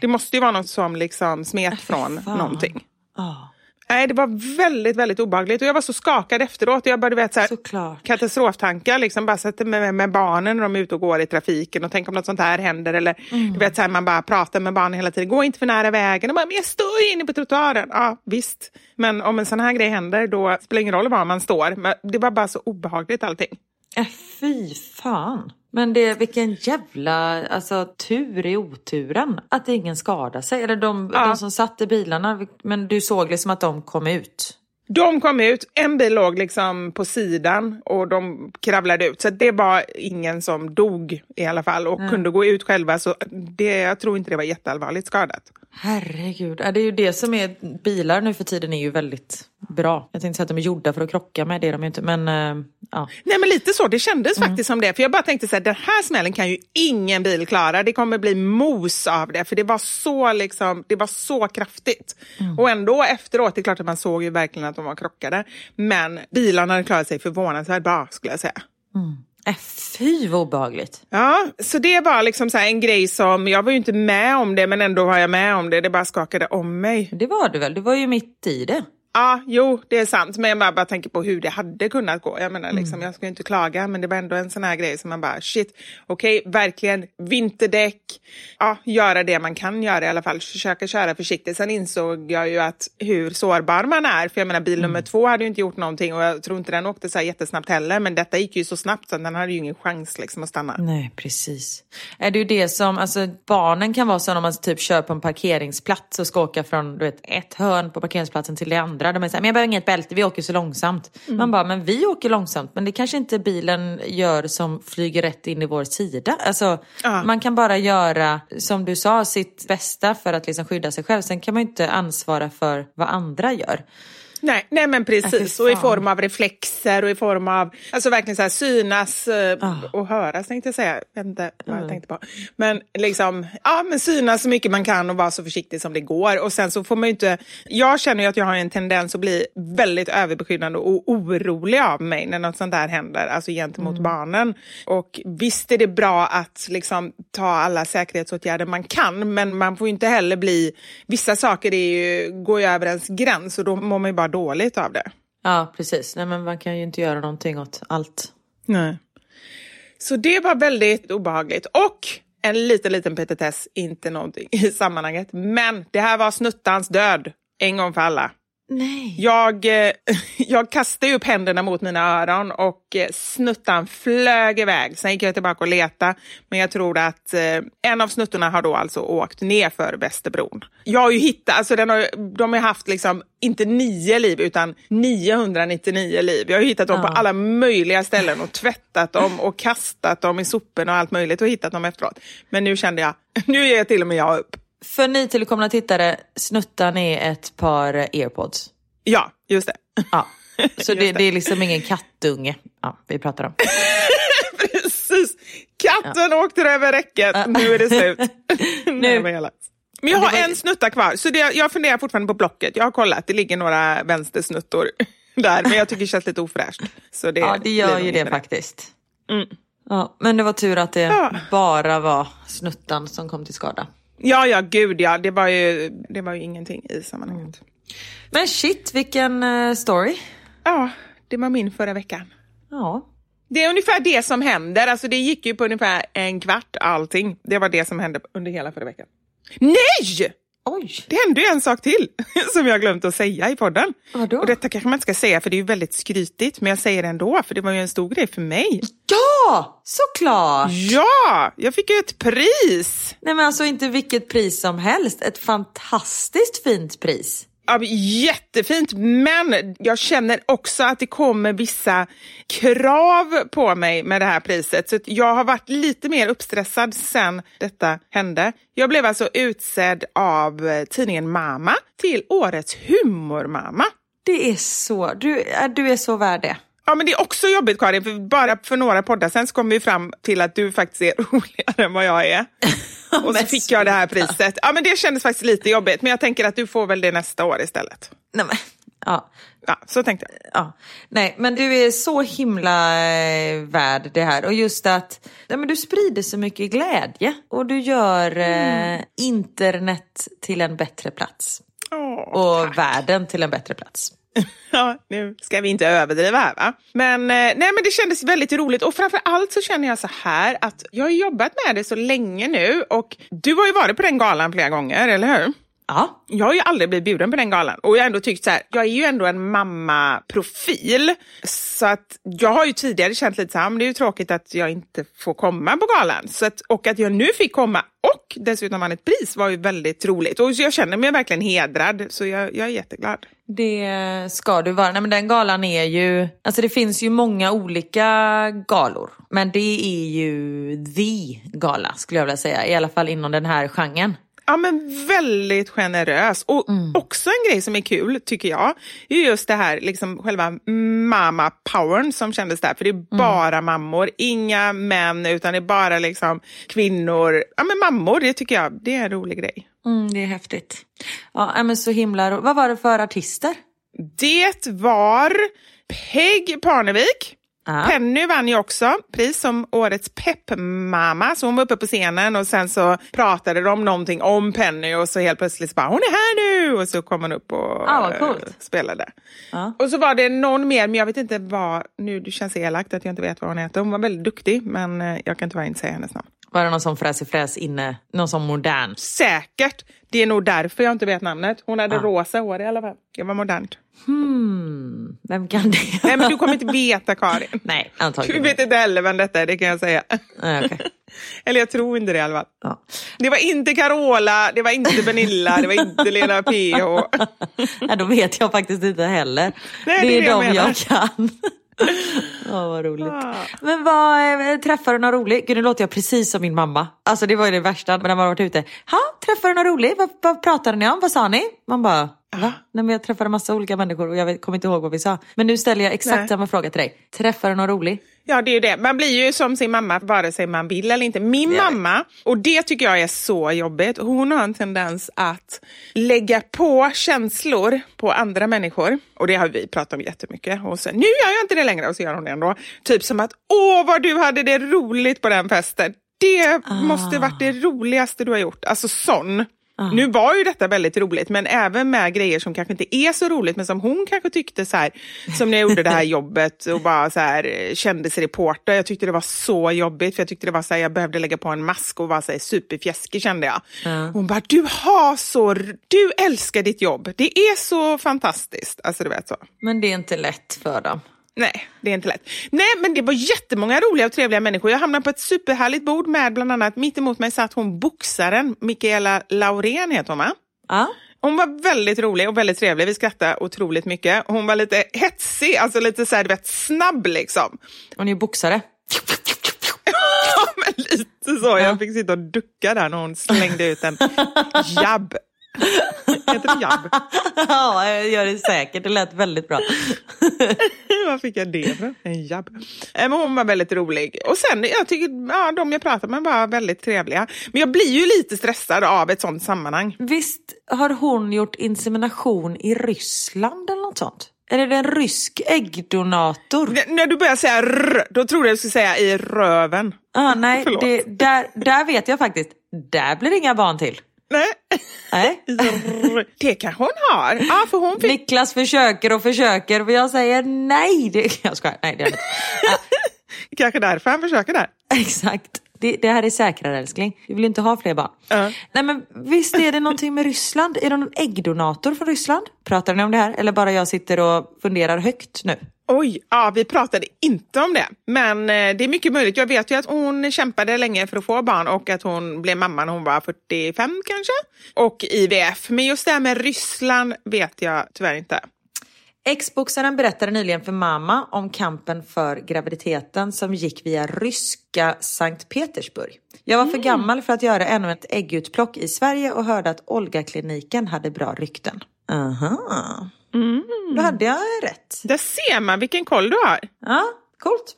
Det måste ju vara något som liksom smet äh, från fan. någonting. Oh. Nej, det var väldigt, väldigt obehagligt och jag var så skakad efteråt. Jag började vet, så här, katastroftankar, liksom bara sätter med, med barnen när de är ute och går i trafiken och tänk om något sånt här händer. Eller mm. du vet, så här, man bara pratar med barnen hela tiden, gå inte för nära vägen. Och bara, men jag står ju inne på trottoaren. Ja, visst. Men om en sån här grej händer, då spelar det ingen roll var man står. Men det var bara så obehagligt allting. Äh, fy fan. Men det, vilken jävla alltså, tur i oturen att ingen skadade sig. Eller de, ja. de som satt i bilarna, men du såg liksom att de kom ut? De kom ut, en bil låg liksom på sidan och de kravlade ut. Så det var ingen som dog i alla fall och mm. kunde gå ut själva. Så det, jag tror inte det var jätteallvarligt skadat. Herregud, det är ju det som är, bilar nu för tiden är ju väldigt bra. Jag tänkte säga att de är gjorda för att krocka med, det är de ju inte. Men, äh, ja. Nej men lite så, det kändes mm. faktiskt som det. För jag bara tänkte så här, den här smällen kan ju ingen bil klara. Det kommer bli mos av det, för det var så, liksom, det var så kraftigt. Mm. Och ändå efteråt, det är klart att man såg ju verkligen att de var krockade. Men bilarna hade klarat sig förvånansvärt bra skulle jag säga. Mm. Äh, fy vad obehagligt. Ja, så det var liksom så en grej som, jag var ju inte med om det men ändå var jag med om det. Det bara skakade om mig. Det var du väl? Du var ju mitt i det. Ja, jo, det är sant. Men jag bara, bara tänker på hur det hade kunnat gå. Jag menar, liksom, jag ska inte klaga, men det var ändå en sån här grej som man bara, shit, okej, okay, verkligen, vinterdäck, ja, göra det man kan göra i alla fall, försöka köra försiktigt. Sen insåg jag ju att hur sårbar man är, för jag menar, bil nummer två hade ju inte gjort någonting och jag tror inte den åkte så här jättesnabbt heller, men detta gick ju så snabbt så den hade ju ingen chans liksom att stanna. Nej, precis. Är det ju det som, alltså barnen kan vara så om man typ kör på en parkeringsplats och ska åka från, du vet, ett hörn på parkeringsplatsen till det andra. De är så här, men jag behöver inget bälte, vi åker så långsamt. Mm. Man bara, men vi åker långsamt, men det kanske inte bilen gör som flyger rätt in i vår sida. Alltså, ja. man kan bara göra, som du sa, sitt bästa för att liksom skydda sig själv. Sen kan man ju inte ansvara för vad andra gör. Nej, nej men precis, och i form av reflexer och i form av, alltså verkligen så här synas oh. och höras tänkte jag säga, jag vet inte vad mm. jag tänkte på. Men liksom, ja men synas så mycket man kan och vara så försiktig som det går. Och sen så får man ju inte, jag känner ju att jag har en tendens att bli väldigt överbeskyddande och orolig av mig när något sånt där händer, alltså gentemot mm. barnen. Och visst är det bra att liksom ta alla säkerhetsåtgärder man kan, men man får ju inte heller bli, vissa saker är ju, går ju över ens gräns och då mår man ju bara dåligt av det. Ja, precis. Nej, men man kan ju inte göra någonting åt allt. Nej. Så det var väldigt obehagligt. Och en liten, liten petitess, inte någonting i sammanhanget. Men det här var snuttans död, en gång för alla. Nej. Jag, eh, jag kastade upp händerna mot mina öron och eh, snuttan flög iväg. Sen gick jag tillbaka och letade, men jag tror att eh, en av snuttorna har då alltså åkt ner för Västerbron. Jag har ju hittat, alltså den har, de har haft liksom inte nio liv utan 999 liv. Jag har hittat dem ja. på alla möjliga ställen och tvättat dem och kastat dem i soporna och allt möjligt och hittat dem efteråt. Men nu kände jag, nu ger till och med jag upp. För nytillkomna tittare, snuttan är ett par airpods. Ja, just det. Ja. Så det, det. är liksom ingen kattunge ja, vi pratar om. Precis! Katten ja. åkte över räcket, nu är det slut. nu. Men jag har en snutta kvar, så det, jag funderar fortfarande på blocket. Jag har kollat, det ligger några vänstersnuttor där, men jag tycker det känns lite ofräscht. Så det ja, det gör ju det, det faktiskt. Mm. Ja, men det var tur att det ja. bara var snuttan som kom till skada. Ja, ja, gud ja. Det var ju, det var ju ingenting i sammanhanget. Mm. Men shit, vilken uh, story. Ja, det var min förra veckan. Ja. Det är ungefär det som händer. Alltså det gick ju på ungefär en kvart allting. Det var det som hände under hela förra veckan. Nej! Oj. Det hände ju en sak till som jag glömt att säga i podden. Vadå? Och detta kanske man inte ska säga för det är ju väldigt skrytigt, men jag säger det ändå för det var ju en stor grej för mig. Ja, såklart! Ja, jag fick ju ett pris! Nej men alltså inte vilket pris som helst, ett fantastiskt fint pris. Ja, jättefint, men jag känner också att det kommer vissa krav på mig med det här priset. Så jag har varit lite mer uppstressad sen detta hände. Jag blev alltså utsedd av eh, tidningen Mama till årets humormamma. Det är så, du, du är så värd det. Ja, men det är också jobbigt Karin, för bara för några poddar sen så kom vi fram till att du faktiskt är roligare än vad jag är. Och så fick jag det här priset. Ja, men det kändes faktiskt lite jobbigt, men jag tänker att du får väl det nästa år istället. Nej, men, ja. Ja, så tänkte jag. Ja. Nej, men du är så himla eh, värd det här. Och just att ja, men du sprider så mycket glädje och du gör eh, mm. internet till en bättre plats. Oh, och tack. världen till en bättre plats. ja, nu ska vi inte överdriva här va. Men, eh, nej, men det kändes väldigt roligt och framför allt så känner jag så här att jag har jobbat med det så länge nu och du har ju varit på den galan flera gånger, eller hur? Ja. Jag har ju aldrig blivit bjuden på den galan och jag har ändå tyckt så här, jag är ju ändå en mamma-profil. Så att jag har ju tidigare känt lite så här, men det är ju tråkigt att jag inte får komma på galan. Så att, och att jag nu fick komma och dessutom vann ett pris var ju väldigt roligt. Och jag känner mig verkligen hedrad, så jag, jag är jätteglad. Det ska du vara. Nej, men den galan är ju, alltså det finns ju många olika galor. Men det är ju the gala skulle jag vilja säga, i alla fall inom den här genren. Ja, men väldigt generös. Och mm. också en grej som är kul, tycker jag, är just det här, liksom själva mamma-powern som kändes där. För det är mm. bara mammor, inga män, utan det är bara liksom kvinnor. Ja, men mammor, det tycker jag, det är en rolig grej. Mm, det är häftigt. Ja, men så himla Vad var det för artister? Det var Peg Parnevik, Ja. Penny vann ju också pris som årets peppmamma. Så hon var uppe på scenen och sen så pratade de någonting om Penny och så helt plötsligt så bara hon är här nu och så kom hon upp och Ah, eh, spelade. Ja. Och så var det någon mer, men jag vet inte vad, nu det känns elakt att jag inte vet vad hon heter. Hon var väldigt duktig men eh, jag kan tyvärr inte säga hennes namn. Var det någon som fräs fräs inne? Någon som modern? Säkert. Det är nog därför jag inte vet namnet. Hon hade Ja. rosa hår i alla fall. Det var modernt. Hmm, vem kan det Nej men du kommer inte veta Karin. Nej, Du antagligen vet inte heller vem detta är, det kan jag säga. Nej, okej. Eller jag tror inte det i alla fall. Ja. Det var inte Carola, det var inte Pernilla, det var inte Lena PH. Nej, då vet jag faktiskt inte heller. Nej, det är är det jag de jag, menar. kan. Ja, vad roligt. Ah. Men vad, eh, träffar du någon rolig? Gud, nu låter jag precis som min mamma. Alltså det var ju det värsta när man har varit ute. Ha, träffade du någon rolig? Vad, vad pratade ni om? Vad sa ni? Man bara, va? Nej, men jag träffade massa olika människor och jag kommer inte ihåg vad vi sa. Men nu ställer jag exakt Nej. samma fråga till dig. Träffar du någon rolig? Ja, det är ju det. Man blir ju som sin mamma vare sig man vill eller inte. Min vet. mamma, och det tycker jag är så jobbigt, hon har en tendens att lägga på känslor på andra människor. Och det har vi pratat om jättemycket. Och sen, nu gör jag inte det längre och så gör hon det ändå. Typ som att, åh vad du hade det roligt på den festen. Det måste varit det roligaste du har gjort. Alltså sån. Nu var ju detta väldigt roligt, men även med grejer som kanske inte är så roligt, men som hon kanske tyckte så här, som när jag gjorde det här jobbet och bara så här eh, kändisreporter. Jag tyckte det var så jobbigt, för jag tyckte det var så här, jag behövde lägga på en mask och vara så här superfjäskig kände jag. Hon bara, du har så, du älskar ditt jobb. Det är så fantastiskt. Alltså du vet så. Men det är inte lätt för dem. Nej, det är inte lätt. Nej, men det var jättemånga roliga och trevliga människor. Jag hamnade på ett superhärligt bord med bland annat, mitt emot mig satt hon boxaren, Mikaela Laurén heter hon va? Ja. Hon var väldigt rolig och väldigt trevlig. Vi skrattade otroligt mycket. Hon var lite hetsig, alltså lite så här, du vet, snabb liksom. Hon är ju boxare. Ja, men lite så. Jag fick sitta och ducka där när hon slängde ut en jabb. Heter det jabb? ja, jag gör det säkert. Det lät väldigt bra. Var fick jag det ifrån? En jabb. Eh, Men hon var väldigt rolig. Och sen, jag tycker, ja, de jag pratade med var väldigt trevliga. Men jag blir ju lite stressad av ett sånt sammanhang. Visst har hon gjort insemination i Ryssland eller något sånt? Är det en rysk äggdonator? N- när du börjar säga rr, då tror jag du skulle säga i röven. Ah, nej, det, där, där vet jag faktiskt. Där blir det inga barn till. Nej. Nej. Det kanske hon har. Ja, för hon fick Niklas försöker och försöker och jag säger nej. Det, jag skojar, nej det är det inte. kanske därför han försöker där. Exakt. Det, det här är säkrare älskling. Vi vill inte ha fler barn. Ja. Nej men visst är det någonting med Ryssland? Är det någon äggdonator från Ryssland? Pratar ni om det här? Eller bara jag sitter och funderar högt nu? Oj, ja, vi pratade inte om det. Men eh, det är mycket möjligt. Jag vet ju att hon kämpade länge för att få barn och att hon blev mamma när hon var 45 kanske. Och IVF. Men just det här med Ryssland vet jag tyvärr inte. Ex-boxaren berättade nyligen för mamma om kampen för graviditeten som gick via ryska Sankt Petersburg. Jag var för gammal för att göra ännu ett äggutplock i Sverige och hörde att Olga-kliniken hade bra rykten. Aha. Då hade jag rätt. Där ser man vilken koll du har. Ja, coolt.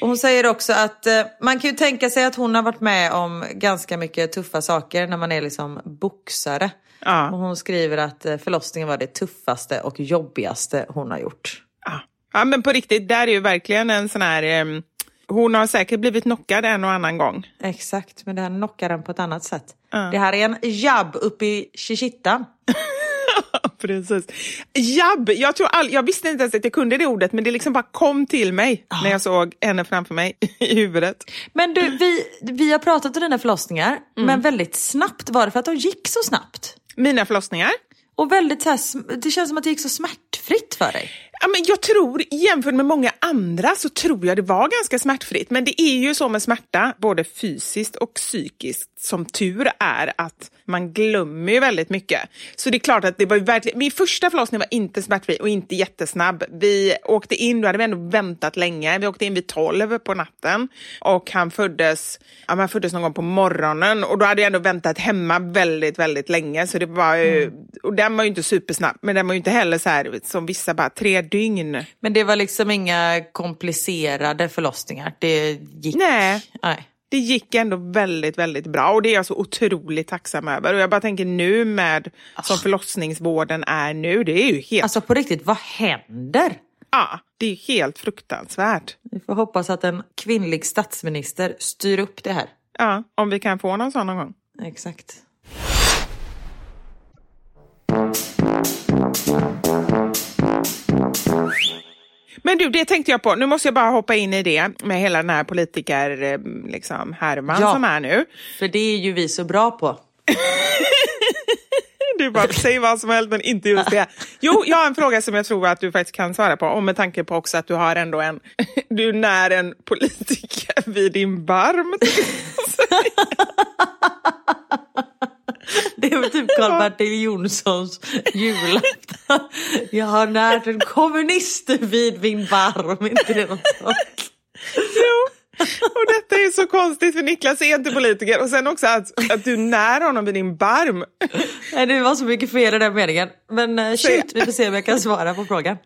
Och hon säger också att eh, man kan ju tänka sig att hon har varit med om ganska mycket tuffa saker när man är liksom boxare. Ja. Och hon skriver att eh, förlossningen var det tuffaste och jobbigaste hon har gjort. Ja. ja, men på riktigt, där är ju verkligen en sån här... ehm, hon har säkert blivit knockad en och annan gång. Exakt, men det här knockar den på ett annat sätt. Ja. Det här är en jabb uppe i Chichita. Precis. Jabb, jag, tror all, jag visste inte ens att jag kunde det ordet, men det liksom bara kom till mig när jag såg henne framför mig i huvudet. Men du, vi, vi har pratat om dina förlossningar, men väldigt snabbt. Var det för att de gick så snabbt? Mina förlossningar. Och väldigt så här, sm- det känns som att det gick så smärtfritt för dig. Ja, men jag tror, jämfört med många andra, så tror jag det var ganska smärtfritt. Men det är ju så med smärta, både fysiskt och psykiskt, som tur är att man glömmer ju väldigt mycket. Så det är klart att det var ju verkligen, min första förlossning var inte smärtfri och inte jättesnabb. Vi åkte in, då hade vi ändå väntat länge. Vi åkte in vid 12 på natten och han föddes, ja, han föddes någon gång på morgonen och då hade jag ändå väntat hemma väldigt, väldigt länge. Så det var ju, och den var ju inte supersnabb, men den var ju inte heller så här som vissa bara tre dygn. Men det var liksom inga komplicerade förlossningar. Det gick... Nej. Nej. Det gick ändå väldigt, väldigt bra och det är jag så otroligt tacksam över. Och jag bara tänker nu med som förlossningsvården är nu, det är ju helt... Alltså på riktigt, vad händer? Ja, det är helt fruktansvärt. Vi får hoppas att en kvinnlig statsminister styr upp det här. Ja, om vi kan få någon sån någon gång. Exakt. Men du, det tänkte jag på. Nu måste jag bara hoppa in i det med hela den här politiker, eh, liksom, härvan Ja. som är nu. För det är ju vi så bra på. Du bara, säg vad som helst men inte just det. Jo, jag har en fråga som jag tror att du faktiskt kan svara på. Och med tanke på också att du har ändå en, du är när en politiker vid din barm. Det är väl typ Karl-Bertil Jonssons julafton. Jag har närt en kommunist vid min barm. Inte det något sånt? Jo. Och detta är så konstigt för Niklas är inte politiker och sen också att, att du när honom vid din barm. Nej, det var så mycket fel i den meningen. Men eh, shoot, vi får se om jag kan svara på frågan.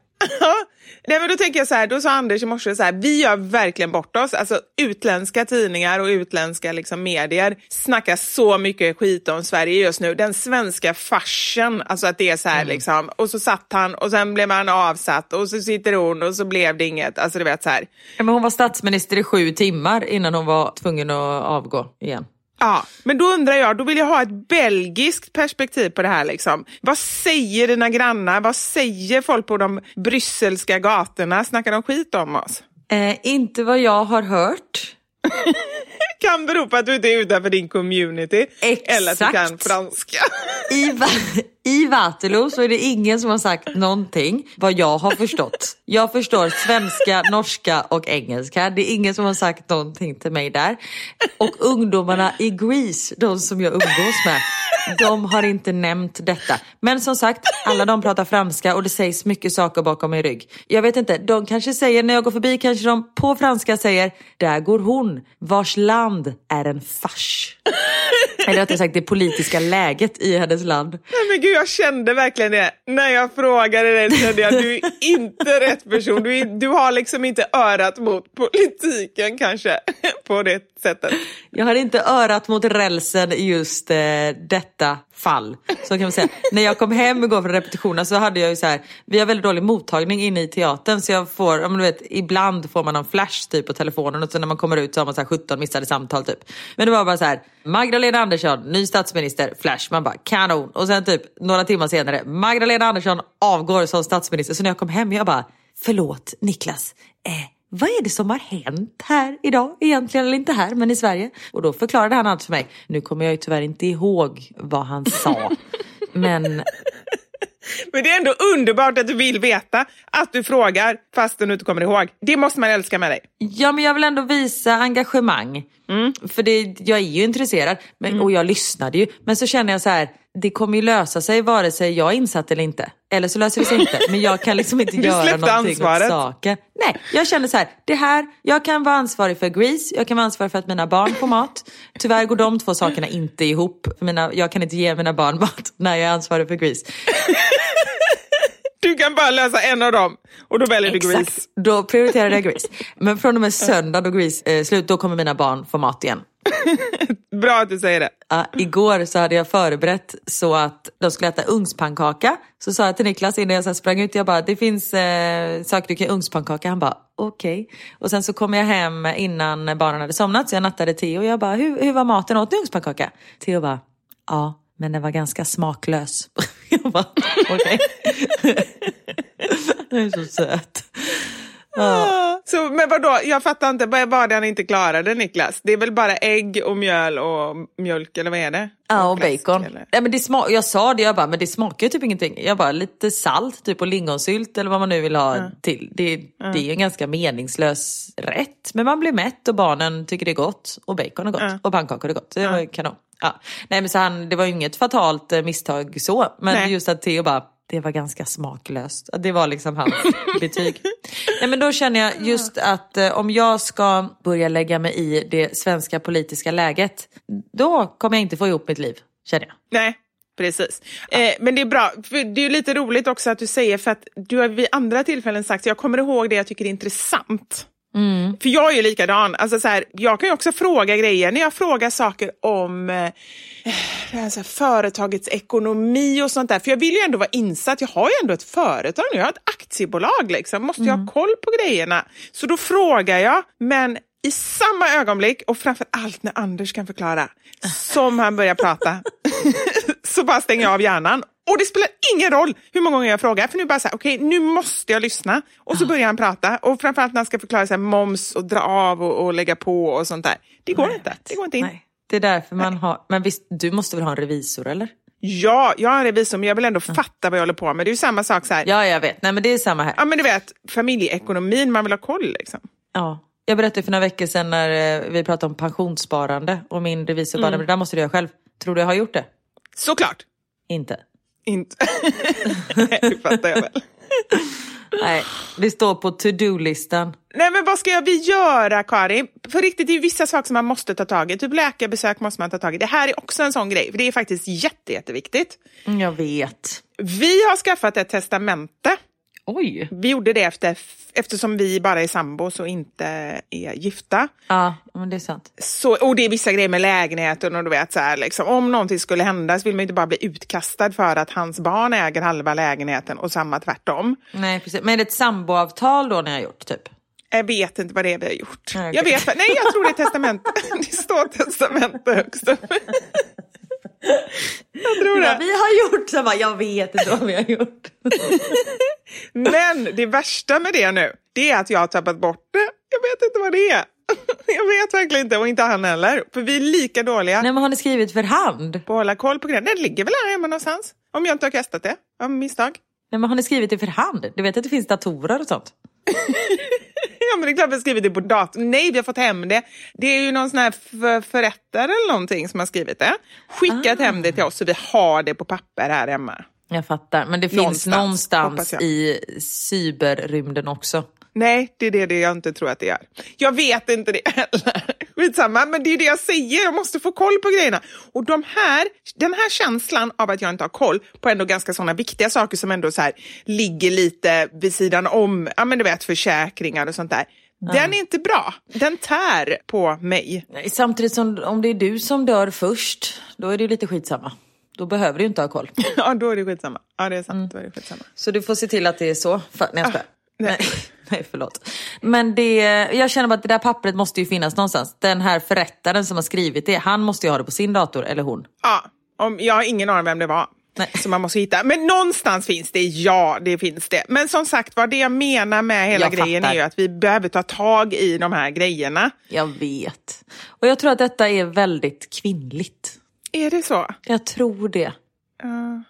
Nej men då tänker jag så här, då sa Anders i morse så här, vi gör verkligen bort oss. Alltså utländska tidningar och utländska liksom, medier snackar så mycket skit om Sverige just nu. Den svenska farsen, alltså att det är så här liksom. Och så satt han och sen blev han avsatt och så sitter hon och så blev det inget. Alltså du vet så här. Ja, men hon var statsminister i sju timmar innan hon var tvungen att avgå igen. Ja, men då undrar jag, då vill jag ha ett belgiskt perspektiv på det här. Liksom. Vad säger dina grannar? Vad säger folk på de brysselska gatorna? Snackar de skit om oss? Eh, inte vad jag har hört. kan bero på att du inte är utanför din community. Exakt. Eller att du kan franska. I, I Waterloo så är det ingen som har sagt någonting vad jag har förstått. Jag förstår svenska, norska och engelska. Det är ingen som har sagt någonting till mig där. Och ungdomarna i Greece, de som jag umgås med, de har inte nämnt detta. Men som sagt, alla de pratar franska och det sägs mycket saker bakom min rygg. Jag vet inte, de kanske säger, när jag går förbi kanske de på franska säger, där går hon, vars land är en fars. Eller rättare sagt det politiska läget i hennes land. Nej, men gud, jag kände verkligen det. När jag frågade dig kände jag att du är inte rätt person. Du, är, du har liksom inte örat mot politiken kanske på det sättet. Jag har inte örat mot rälsen i just eh, detta fall. Så kan man säga. När jag kom hem igår från repetitionen så hade jag ju så här, vi har väldigt dålig mottagning inne i teatern så jag får, ja, men du vet, ibland får man någon flash typ på telefonen och så när man kommer ut så har man så här 17 missade samtal typ. Men det var bara så här, Magdalena Andersson, ny statsminister, flash, man bara kanon. Och sen typ några timmar senare, Magdalena Andersson avgår som statsminister. Så när jag kom hem, jag bara, förlåt Niklas, eh, vad är det som har hänt här idag egentligen, eller inte här men i Sverige? Och då förklarade han allt för mig. Nu kommer jag ju tyvärr inte ihåg vad han sa. men Men det är ändå underbart att du vill veta, att du frågar fastän du inte kommer ihåg. Det måste man älska med dig. Ja men jag vill ändå visa engagemang. För det, jag är ju intresserad men, och jag lyssnade ju. Men så känner jag så här, det kommer ju lösa sig vare sig jag är insatt eller inte. Eller så löser det sig inte. Men jag kan liksom inte göra någonting ansvaret. åt saken. Nej, jag känner så här, det här, jag kan vara ansvarig för Grease, jag kan vara ansvarig för att mina barn får mat. Tyvärr går de två sakerna inte ihop. Mina, jag kan inte ge mina barn mat när jag är ansvarig för Grease. Du kan bara lösa en av dem och då väljer du Grease. Exakt, då prioriterar jag Grease. Men från och med söndag då Grease är slut, då kommer mina barn få mat igen. Bra att du säger det. Ja, igår så hade jag förberett så att de skulle äta ugnspannkaka. Så sa jag till Niklas innan jag så sprang ut, jag bara det finns eh, saker du kan ugnspannkaka. Han bara okej. Och sen så kom jag hem innan barnen hade somnat så jag nattade Theo och jag bara hur, hur var maten? Åt du ugnspannkaka? Theo bara ja, men den var ganska smaklös. jag bara okej. Den är så söt. Ah, Så, men vadå, jag fattar inte, vad var det han inte klarade Niklas? Det är väl bara ägg och mjöl och mjölk eller vad är det? Ja och fläsk, bacon. eller? Ja, men det smak, jag sa det, jag bara, men det smakar ju typ ingenting. Jag bara, lite salt typ och lingonsylt eller vad man nu vill ha till. Det, det är ju en ganska meningslös rätt. Men man blir mätt och barnen tycker det är gott. Och bacon är gott. Och pannkakor är gott. Det var kanon. Ja. Nej men så han, det var ju inget fatalt eh, misstag så. Men Nej. just att Theo bara, det var ganska smaklöst. Det var liksom hans betyg. Nej men då känner jag just att eh, om jag ska börja lägga mig i det svenska politiska läget, då kommer jag inte få ihop mitt liv, känner jag. Nej, precis. Eh, men det är bra, det är ju lite roligt också att du säger, för att du har vid andra tillfällen sagt, jag kommer ihåg det jag tycker är intressant. Mm. För jag är ju likadan. Alltså så här, jag kan ju också fråga grejer. När jag frågar saker om eh, här, företagets ekonomi och sånt där. För jag vill ju ändå vara insatt. Jag har ju ändå ett företag nu. Jag har ett aktiebolag. Liksom. Måste mm. jag ha koll på grejerna. Så då frågar jag. Men i samma ögonblick, och framför allt när Anders kan förklara, som han börjar prata, så bara stänger jag av hjärnan. Och det spelar ingen roll hur många gånger jag frågar, för nu bara så här, okej, okay, nu måste jag lyssna. Och så börjar han prata, och framförallt när han ska förklara så här, moms och dra av och, och lägga på och sånt där. Det går Nej, inte, det går inte in. Nej. Det är därför man Nej. har, men visst, du måste väl ha en revisor eller? Ja, jag har en revisor men jag vill ändå fatta vad jag håller på med. Det är ju samma sak så här. Ja, jag vet. Nej, men det är samma här. Ja, men du vet, familjeekonomin, man vill ha koll liksom. Ja. Jag berättade för några veckor sedan när eh, vi pratade om pensionssparande och min revisor bara, mm. det där måste du göra själv. Tror du jag har gjort det? Såklart. Inte. Inte. Det fattar jag väl. Nej, det står på to-do-listan. Nej, men vad ska vi göra, Karin? För riktigt, det är vissa saker som man måste ta tag i. Typ läkarbesök måste man ta tag i. Det här är också en sån grej, för det är faktiskt jätte, jätteviktigt. Mm, jag vet. Vi har skaffat ett testamente Oj. Vi gjorde det efter, eftersom vi bara är sambos och inte är gifta. Ja, men det är sant. Så, och det är vissa grejer med lägenheten och du vet så här, liksom, om någonting skulle hända så vill man inte bara bli utkastad för att hans barn äger halva lägenheten och samma tvärtom. Nej, precis. Men är det ett samboavtal då ni har gjort typ? Jag vet inte vad det är vi har gjort. Nej, okay. Jag vet, nej jag tror det är testamente. det står testamente högst upp. Jag tror det. Vad vi har gjort, så bara, jag vet inte vad vi har gjort. Men det värsta med det nu, det är att jag har tappat bort det. Jag vet inte vad det är. Jag vet verkligen inte och inte han heller. För vi är lika dåliga. Nej men har ni skrivit för hand? På att hålla koll på grejer. Det ligger väl här hemma någonstans. Om jag inte har kastat det av misstag. Nej men har ni skrivit det för hand? Du vet att det finns datorer och sånt? ja men det är klart vi har skrivit det på datorn. Nej vi har fått hem det. Det är ju någon sån här förrättare eller någonting som har skrivit det. Skickat ah. hem det till oss så vi har det på papper här hemma. Jag fattar, men det någonstans, finns någonstans i cyberrymden också. Nej, det är det, det jag inte tror att det gör. Jag vet inte det heller. Skitsamma, men det är det jag säger. Jag måste få koll på grejerna. Och de här, den här känslan av att jag inte har koll på ändå ganska sådana viktiga saker som ändå så här, ligger lite vid sidan om, ja men du vet försäkringar och sånt där. Ja. Den är inte bra. Den tär på mig. Samtidigt som om det är du som dör först, då är det lite skitsamma. Då behöver du inte ha koll. ja, då är det skitsamma. Ja, det är sant. Mm. Då är det skitsamma. Så du får se till att det är så. För, nej, jag ah, nej. nej, förlåt. Men det, jag känner bara att det där pappret måste ju finnas någonstans. Den här förrättaren som har skrivit det, han måste ju ha det på sin dator, eller hon. Ja, om, jag har ingen aning vem det var. Nej. Som man måste hitta. Men någonstans finns det, ja det finns det. Men som sagt vad det jag menar med hela jag grejen fattar. är ju att vi behöver ta tag i de här grejerna. Jag vet. Och jag tror att detta är väldigt kvinnligt. Är det så? Jag tror det. Uh.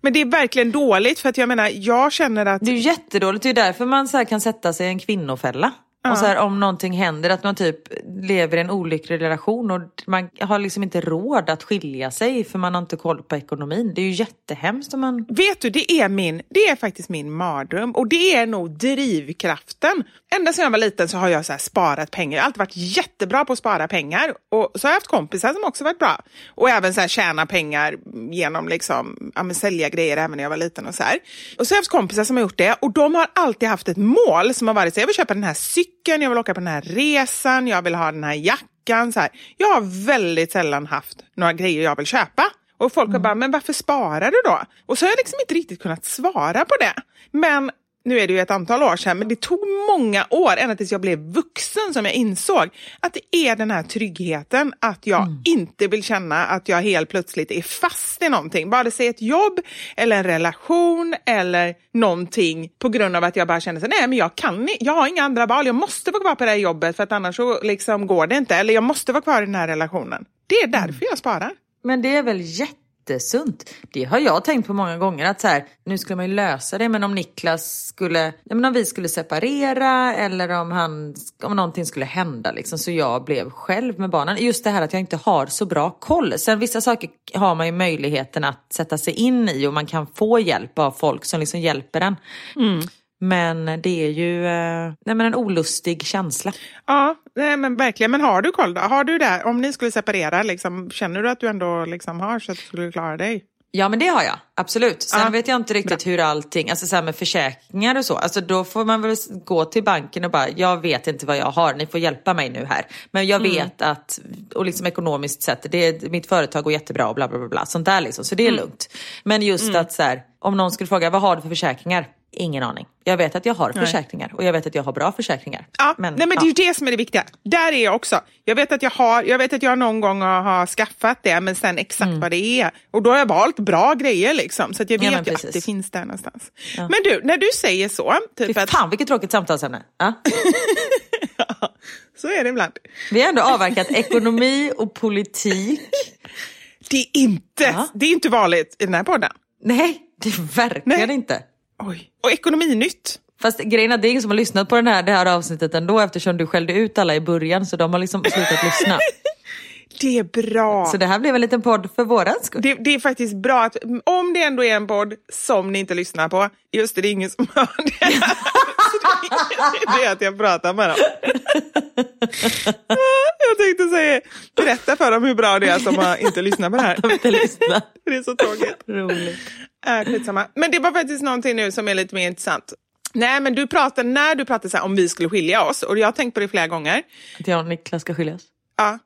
Men det är verkligen dåligt för att jag menar, jag känner att... Det är jättedåligt, det är därför man så kan sätta sig i en kvinnofälla. Ja. Och så här, om någonting händer, att man typ lever i en olycklig relation och man har liksom inte råd att skilja sig för man har inte koll på ekonomin. Det är ju jättehemskt om man... Vet du, det är, min, det är faktiskt min mardröm och det är nog drivkraften. Ända sedan jag var liten så har jag så sparat pengar. Jag har alltid varit jättebra på att spara pengar och så har jag haft kompisar som också varit bra. Och även så här tjäna pengar genom liksom, ja, sälja grejer även när jag var liten och så här. Och så har jag haft kompisar som har gjort det och de har alltid haft ett mål som har varit så jag vill köpa den här cykeln cykeln, jag vill åka på den här resan, jag vill ha den här jackan. Så här. Jag har väldigt sällan haft några grejer jag vill köpa. Och folk har mm. bara, men varför sparar du då? Och så har jag liksom inte riktigt kunnat svara på det. Men nu är det ju ett antal år sedan, men det tog många år, ända tills jag blev vuxen, som jag insåg att det är den här tryggheten, att jag mm. inte vill känna att jag helt plötsligt är fast i någonting, vare sig ett jobb eller en relation eller någonting på grund av att jag bara känner så nej men jag kan jag har inga andra val, jag måste vara kvar på det här jobbet för att annars så liksom går det inte, eller jag måste vara kvar i den här relationen. Det är därför mm. jag sparar. Men det är väl jätte jättesunt. Det har jag tänkt på många gånger att så här, nu skulle man ju lösa det men om Niklas skulle, ja, men om vi skulle separera eller om, han, om någonting skulle hända liksom så jag blev själv med barnen. Just det här att jag inte har så bra koll. Sen vissa saker har man ju möjligheten att sätta sig in i och man kan få hjälp av folk som liksom hjälper en. Mm. Men det är ju eh, nej, men en olustig känsla. Ja, nej, men verkligen. Men har du koll då? Har du det? Om ni skulle separera, liksom, känner du att du ändå liksom har så att du skulle klara dig? Ja men det har jag, absolut. Sen Ja, vet jag inte riktigt hur allting, alltså så här med försäkringar och så, alltså då får man väl gå till banken och bara, jag vet inte vad jag har, ni får hjälpa mig nu här. Men jag Mm. vet att, och liksom ekonomiskt sett, det är, mitt företag går jättebra och bla bla bla, bla sånt där liksom, så det är Mm. lugnt. Men just att så här, om någon skulle fråga, vad har du för försäkringar? Ingen aning. Jag vet att jag har försäkringar och jag vet att jag har bra försäkringar. Ja, nej, men det är ju det som är det viktiga. Där är jag också. Jag vet att jag har, jag vet att jag någon gång har, skaffat det, men sen exakt vad det är. Och då har jag valt bra grejer liksom, så att jag Ja, vet men ju precis. att det finns där någonstans. Men du, när du säger så, Fy typ att, fan vilket tråkigt samtalsämne. Ja. så är det ibland. Vi har ändå avverkat ekonomi och politik. Det är inte, Ja. det är inte vanligt i den här podden. Nej, det är verkligen Nej. inte. Oj. Och ekonominytt. Fast grejen är det är ingen som har lyssnat på den här, det här avsnittet ändå eftersom du skällde ut alla i början så de har liksom slutat lyssna. Det är bra. Så det här blev en liten podd för våran skull. Det, det är faktiskt bra att om det ändå är en podd som ni inte lyssnar på, just det, det är ingen som hör det. det är att jag pratar med dem. Jag tänkte säga, berätta för dem hur bra det är som har inte lyssnar på det här. De inte lyssnat. Det är så tråkigt. Roligt. Äh, skitsamma. Men det var faktiskt någonting nu som är lite mer intressant. Nej, men du pratar, när du pratar så här, om vi skulle skilja oss, och jag har tänkt på det flera gånger, Att jag och Niklas ska skiljas. ja,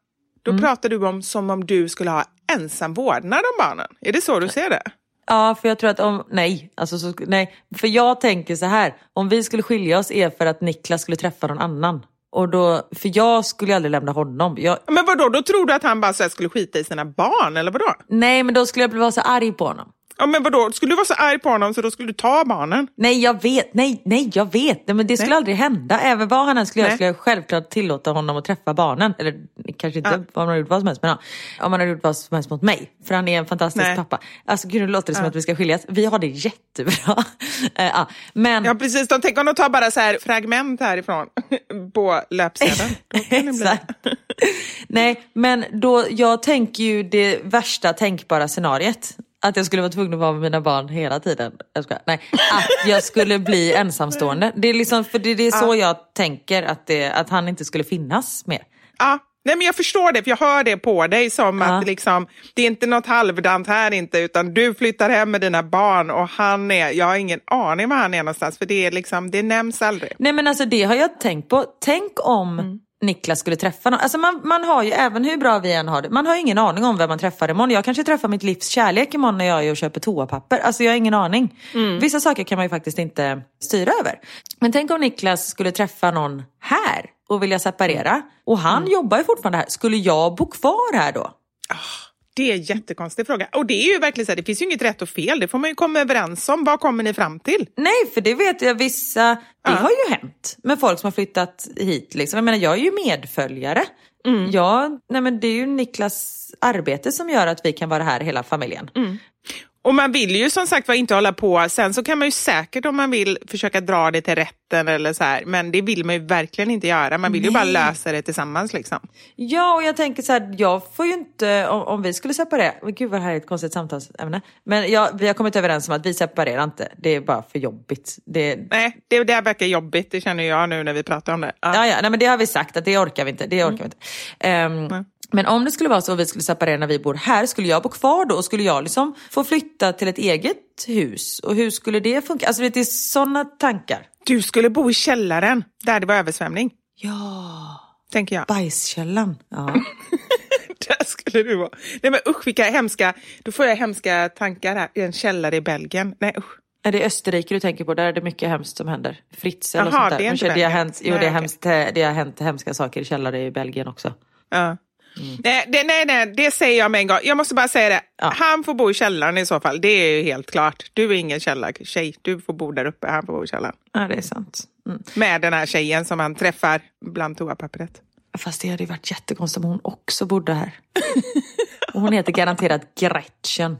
då Mm. pratar du om som om du skulle ha ensam vårdnad om barnen. Är det så du ser det? Ja, för jag tror att om, nej, alltså så, nej. För jag tänker så här, om vi skulle skilja oss är för att Niklas skulle träffa någon annan. Och då, för jag skulle aldrig lämna honom. Jag, Men vadå, då tror du att han bara skulle skita i sina barn, eller vadå? nej, men då skulle jag bli så arg på honom. Ja, men vadå, skulle du vara så arg på honom så då skulle du ta barnen? Nej, jag vet. Nej, nej, jag vet. Nej, men det skulle Nej. aldrig hända. Även vad han än skulle göra Nej. skulle jag självklart tillåta honom att träffa barnen. Eller kanske inte Ja. om han har gjort vad som helst, men ja, om han har gjort vad som helst mot mig. För han är en fantastisk Nej. pappa. Alltså gud, nu låter det som att vi ska skiljas. Vi har det jättebra. Eh, ja, men... Ja, precis. De tänker om de tar bara så här fragment härifrån på löpsedeln. Exakt. Nej, men då, jag tänker ju det värsta tänkbara scenariet. Att jag skulle vara tvungen att vara med mina barn hela tiden. Jag skojar. Nej, att jag skulle bli ensamstående. Det är, liksom, för det, det är så jag tänker att, det, att han inte skulle finnas mer. Ja, nej, men jag förstår det, för jag hör det på dig som Ja. att liksom, det är inte något halvdant här inte, utan du flyttar hem med dina barn och han är, jag har ingen aning var han är någonstans, för det, är liksom, det nämns aldrig. Nej men alltså det har jag tänkt på. Tänk om Mm. Niklas skulle träffa någon. Alltså man, man har ju, även hur bra vi än har det, man har ju ingen aning om vem man träffar imorgon. Jag kanske träffar mitt livs kärlek imorgon när jag är och köper toapapper. Alltså jag har ingen aning. Mm. Vissa saker kan man ju faktiskt inte styra över. Men tänk om Niklas skulle träffa någon här och vilja separera. Och han Mm. jobbar ju fortfarande här. Skulle jag bo kvar här då? Det är en jättekonstig fråga. Och det är ju verkligen så här, det finns ju inget rätt och fel, det får man ju komma överens om. Vad kommer ni fram till? Nej, för det vet jag vissa, det Ja. har ju hänt med folk som har flyttat hit. Liksom. Jag menar, jag är ju medföljare. Jag, nej men det är ju Niklas arbete som gör att vi kan vara här hela familjen. Och man vill ju som sagt var inte hålla på, sen så kan man ju säkert om man vill försöka dra det till rätten eller så här, men det vill man ju verkligen inte göra. Man vill ju bara Nej. lösa det tillsammans liksom. Ja, och jag tänker så här, jag får ju inte, om, om vi skulle separera, men gud vad det här är ett konstigt samtalsämne. Men jag, vi har kommit överens om att vi separerar inte, det är bara för jobbigt. Det, Nej, det, det verkar jobbigt, det känner jag nu när vi pratar om det. Ja. Ja, ja, nej, men det har vi sagt att det orkar vi inte. Det orkar vi inte. Ehm, Men om det skulle vara så att vi skulle separera när vi bor här, skulle jag bo kvar då? Och skulle jag liksom få flytta till ett eget hus? Och hur skulle det funka? Alltså det är sådana tankar. Du skulle bo i källaren, där det var översvämning, Ja, tänker jag. bajskällan. Ja. Där skulle du vara. Nej men usch vilka hemska, då får jag hemska tankar här. I en källare i Belgien. Nej usch. Är det Österrike du tänker på? Där är det mycket hemskt som händer. Fritzl och Jaha, sånt där. det är Men inte det, har hänt, jo, Nej, det har hänt hemska saker i källare i Belgien också. Ja. Nej, det, nej, nej, det säger jag med en gång. Jag måste bara säga det. Ja. Han får bo i källaren i så fall. Det är ju helt klart. Du är ingen källartjej. Du får bo där uppe. Han får bo i källaren. Ja, det är sant. Mm. Med den här tjejen som han träffar bland toapappret. Fast det hade ju varit jättekonstigt om hon också bodde här. Och hon heter garanterat Gretchen.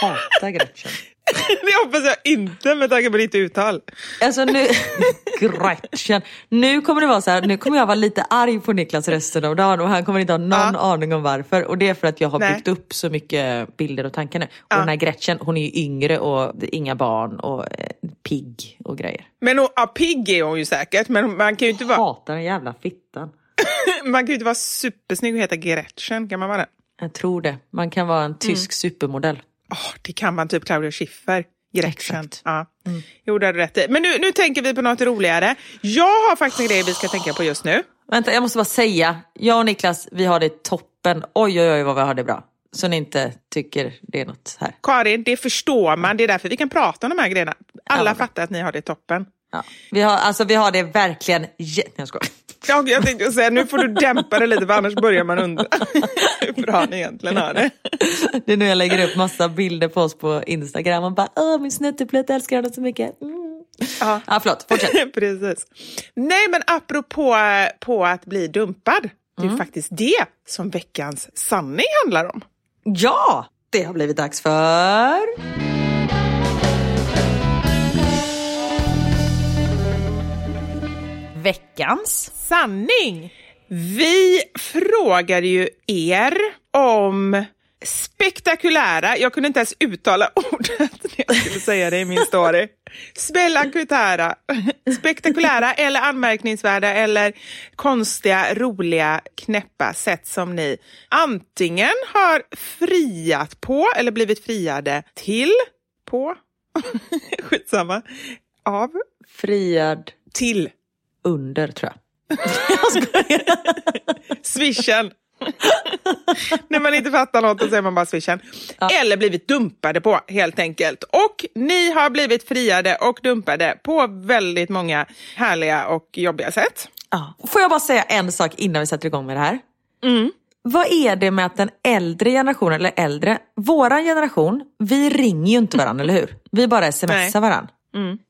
Hatar Gretchen. Det hoppas jag inte med tanke på ditt uttal. Alltså nu, Gretchen. Nu kommer det vara så här, nu kommer jag vara lite arg på Niklas resten av dagen och han kommer inte ha någon Ja. aning om varför. Och det är för att jag har Nej. byggt upp så mycket bilder och tankar nu. Och Ja. den här Gretchen, hon är ju yngre och inga barn och eh, pigg och grejer. Men hon, ja, pigg är hon ju säkert. Men man kan ju inte vara, Hatar den jävla fittan. man kan ju inte vara supersnygg och heta Gretchen. Kan man vara det? Jag tror det. Man kan vara en tysk supermodell. Oh, det kan man typ Claudia Schiffer. Gretchen. Ja. Mm. Jo, det har du rätt i. Men nu, nu tänker vi på något roligare. Jag har faktiskt en grej vi ska tänka på just nu. Vänta, jag måste bara säga. Jag och Niklas, vi har det toppen. Oj, oj, oj vad vi har det bra. Så ni inte tycker det är något här. Karin, det förstår man. Det är därför vi kan prata om de här grejerna. Alla Ja. fattar att ni har det toppen. Ja. Vi, har, alltså, vi har det verkligen... Nej, jag skojar. Ja, jag tänkte säga, nu får du dämpa det lite för annars börjar man undra hur bra ni egentligen har det. Det är nu jag lägger upp massa bilder på oss på Instagram och bara Åh, min snutteplöt älskar honom så mycket. Mm. Ja. Ja, förlåt, fortsätt. Precis. Nej, men apropå på att bli dumpad. Det är Mm. faktiskt det som veckans sanning handlar om. Ja, det har blivit dags för... Veckans. Sanning! Vi frågade ju er om spektakulära, jag kunde inte ens uttala ordet när jag skulle säga det i min story. Spektakulära, spektakulära eller anmärkningsvärda eller konstiga, roliga, knäppa sätt som ni antingen har friat på eller blivit friade till, på, skitsamma, av, Friad till under, tror jag. Swishen. När man inte fattar något så säger man bara swishen. Eller blivit dumpade på helt enkelt. Och ni har blivit friade och dumpade på väldigt många härliga och jobbiga sätt. Ja. Får jag bara säga en sak innan vi sätter igång med det här? Vad är det med att den äldre generationen, eller äldre, våran generation, vi ringer ju inte varandra, eller hur? Vi bara smsar Nej. varandra.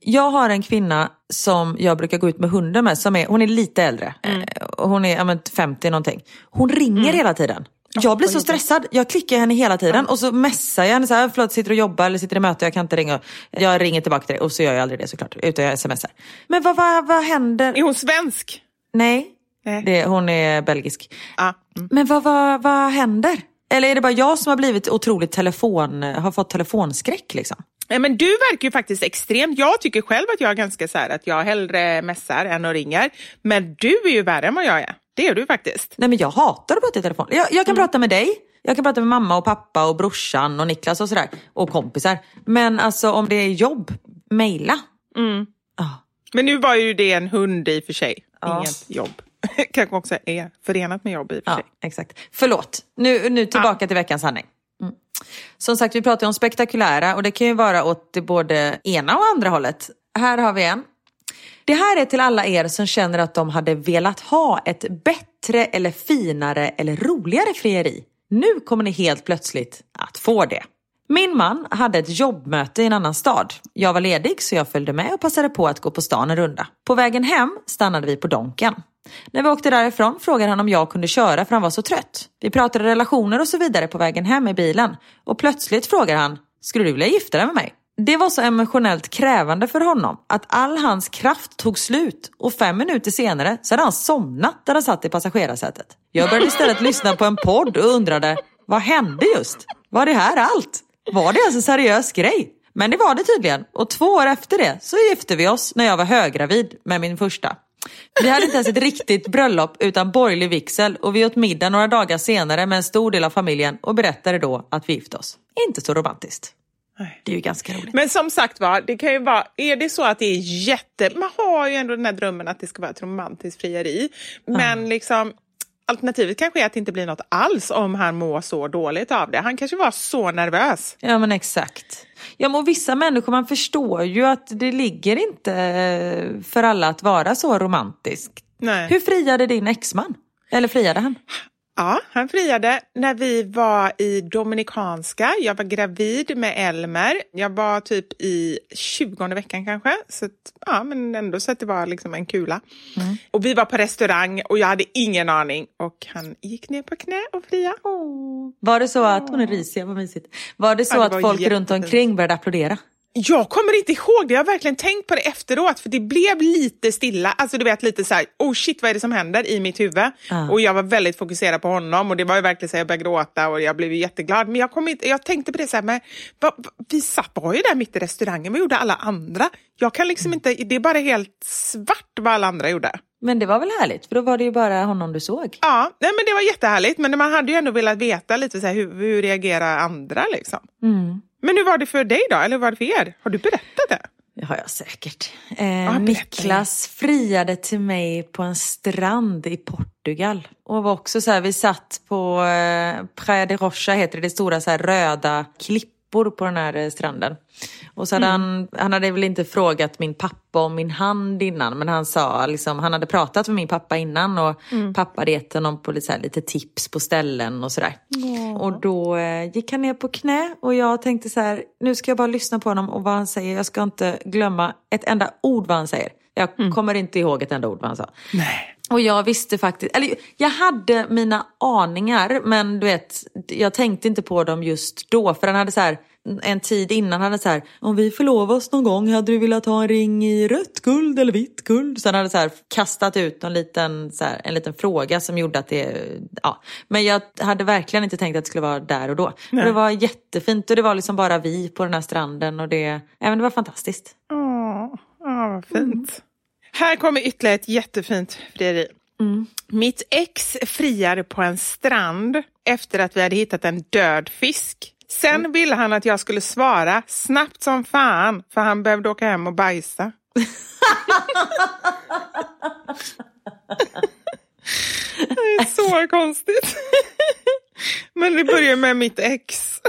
Jag har en kvinna som jag brukar gå ut med hunden med, som är, hon är lite äldre. Eh, och Hon är ja, men 50 någonting. Hon ringer hela tiden. Jag blir så stressad. Jag klickar henne hela tiden och så messar jag henne så här, förlåt sitter och jobbar eller sitter i möte, jag kan inte ringa. Jag ringer tillbaka till dig och så gör jag aldrig det såklart, utan jag smsar. Men vad, vad, vad händer? Är hon svensk? Nej, Nej. det, hon är belgisk. Ja. Mm. Men vad, vad, vad händer? Eller är det bara jag som har blivit otroligt telefon, har fått telefonskräck liksom? Men du verkar ju faktiskt extremt. Jag tycker själv att jag är ganska så här att jag hellre messar än att ringer. Men du är ju värre än vad jag är. Det är du faktiskt. Nej men jag hatar att prata i telefon. Jag, Mm. jag kan prata med dig, jag kan prata med mamma och pappa och brorsan och Niklas och sådär. Och kompisar. Men alltså om det är jobb, mejla. Mm. Ja. Men nu var ju det en hund i och för sig. Ja. Inget jobb. Kanske också är förenat med jobb i och för Ja, sig. exakt. Förlåt, nu, nu tillbaka till veckans sanning. Mm. Som sagt, vi pratar ju om spektakulära och det kan ju vara åt det både ena och andra hållet. Här har vi en. Det här är till alla er som känner att de hade velat ha ett bättre eller finare eller roligare frieri. Nu kommer ni helt plötsligt att få det. Min man hade ett jobbmöte i en annan stad. Jag var ledig så jag följde med och passade på att gå på stan en runda. På vägen hem stannade vi på Donken. När vi åkte därifrån frågade han om jag kunde köra för han var så trött. Vi pratade relationer och så vidare på vägen hem i bilen. Och plötsligt frågar han, skulle du vilja gifta dig med mig? Det var så emotionellt krävande för honom att all hans kraft tog slut och fem minuter senare så hade han somnat där han satt i passagerarsätet. Jag började istället lyssna på en podd och undrade, vad hände just? Var det här allt? Var det ens en seriös grej? Men det var det tydligen och två år efter det så gifte vi oss när jag var höggravid med min första. Vi hade inte ens ett riktigt bröllop utan borgerlig vigsel och vi åt middag några dagar senare med en stor del av familjen och berättade då att vi gifte oss. Inte så romantiskt. Det är ju ganska roligt. Men som sagt var, det kan ju vara, är det så att det är jätte... Man har ju ändå den här drömmen att det ska vara ett romantiskt frieri. Men liksom, alternativet kanske är att det inte blir något alls om han mår så dåligt av det. Han kanske var så nervös. Ja men exakt. Ja men vissa människor, man förstår ju att det ligger inte eh, för alla att vara så romantisk. Nej. Hur friade din exman? Eller friade han? Ja, han friade när vi var i Dominikanska. Jag var gravid med Elmer. Jag var typ i 20 veckan kanske. Så att, ja, men ändå så att det var liksom en kula. Och vi var på restaurang och jag hade ingen aning. Och han gick ner på knä och fria. Var det så att, hon är risig, vad mysigt. Var det så Ja, det att folk runt jättefint. omkring började applådera? Jag kommer inte ihåg det. Jag har verkligen tänkt på det efteråt. För det blev lite stilla. Alltså du vet lite så här, oh shit vad är det som händer i mitt huvud? Ja. Och jag var väldigt fokuserad på honom. Och det var ju verkligen så här, jag började gråta och jag blev jätteglad. Men jag, kom inte, jag tänkte på det så här, men va, va, vi satt, var ju där mitt i restaurangen. Vad gjorde alla andra? Jag kan liksom inte, det är bara helt svart vad alla andra gjorde. Men det var väl härligt, för då var det ju bara honom du såg. Ja, nej, men det var jättehärligt. Men man hade ju ändå velat veta lite så här, hur, hur reagerar andra liksom? Mm. Men hur var det för dig då? Eller hur var det för er? Har du berättat det? Det har jag säkert. Eh, berätta. Niklas friade till mig på en strand i Portugal. Och var också så här, vi satt på eh, Praia de Rocha heter det, det stora så här röda klippor på den här eh, stranden. Och så hade han, han hade väl inte frågat min pappa om min hand innan men han sa liksom, han hade pratat med min pappa innan och pappa hade gett honom på lite, här, lite tips på ställen och sådär. Och då eh, gick han ner på knä och jag tänkte så här, nu ska jag bara lyssna på honom och vad han säger. Jag ska inte glömma ett enda ord vad han säger. Jag kommer inte ihåg ett enda ord vad han sa. Nej. Och jag visste faktiskt, eller jag hade mina aningar men du vet, jag tänkte inte på dem just då. För han hade så här, en tid innan hade så här, om vi förlovar oss någon gång, hade du velat ha en ring i rött guld eller vitt guld? Så han hade så här kastat ut en liten, så här, en liten fråga som gjorde att det, ja. Men jag hade verkligen inte tänkt att det skulle vara där och då. Och det var jättefint och det var liksom bara vi på den här stranden och det, även det var fantastiskt. Åh, åh, vad fint. Här kommer ytterligare ett jättefint frieri. Mitt ex friade på en strand efter att vi hade hittat en död fisk. Sen ville han att jag skulle svara snabbt som fan för han behövde åka hem och bajsa. det är så konstigt. Men det börjar med mitt ex.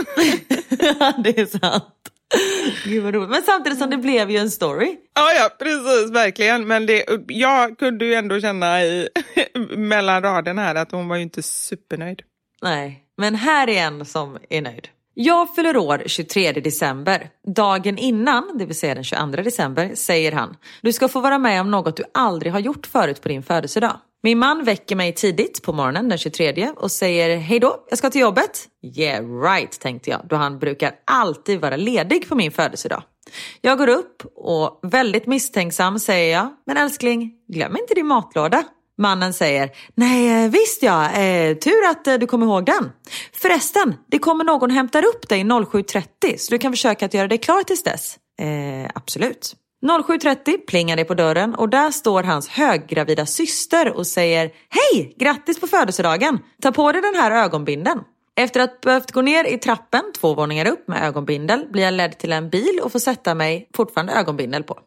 det är sant. Gud vad roligt. Men samtidigt som det blev ju en story. Ja, ja, precis, verkligen. Men det, jag kunde ju ändå känna i, mellan raderna här att hon var ju inte supernöjd. Nej, men här är en som är nöjd. Jag fyller år 23 december. Dagen innan, det vill säga den 22 december, säger han Du ska få vara med om något du aldrig har gjort förut på din födelsedag. Min man väcker mig tidigt på morgonen den 23 och säger Hej då, jag ska till jobbet. Yeah right, tänkte jag, då han brukar alltid vara ledig på min födelsedag. Jag går upp och väldigt misstänksam säger jag Men älskling, glöm inte din matlåda. Mannen säger, nej eh, visst ja, eh, tur att eh, du kommer ihåg den. Förresten, det kommer någon hämtar upp dig 07.30 så du kan försöka att göra dig klar tills dess. Eh, absolut. 07.30 plingar det på dörren och där står hans höggravida syster och säger Hej, grattis på födelsedagen! Ta på dig den här ögonbinden. Efter att behövt gå ner i trappen två våningar upp med ögonbindel blir jag ledd till en bil och får sätta mig fortfarande ögonbindel på.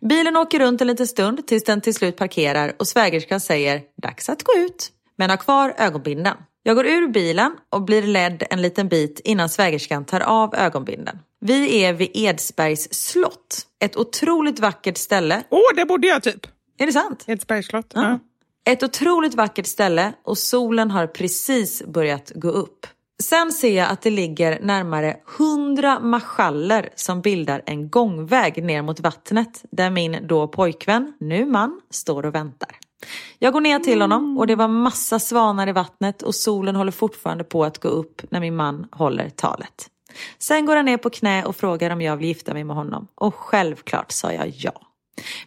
Bilen åker runt en liten stund tills den till slut parkerar och svägerskan säger dags att gå ut. Men har kvar ögonbindeln. Jag går ur bilen och blir ledd en liten bit innan svägerskan tar av ögonbindeln. Vi är vid Edsbergs slott. Ett otroligt vackert ställe. Åh, oh, där bodde jag typ. Är det sant? Edsbergs slott. Ja. Ja. Ett otroligt vackert ställe och solen har precis börjat gå upp. Sen ser jag att det ligger närmare 100 marschaller som bildar en gångväg ner mot vattnet där min då pojkvän, nu man, står och väntar. Jag går ner till honom och det var massa svanar i vattnet och solen håller fortfarande på att gå upp när min man håller talet. Sen går han ner på knä och frågar om jag vill gifta mig med honom och självklart sa jag ja.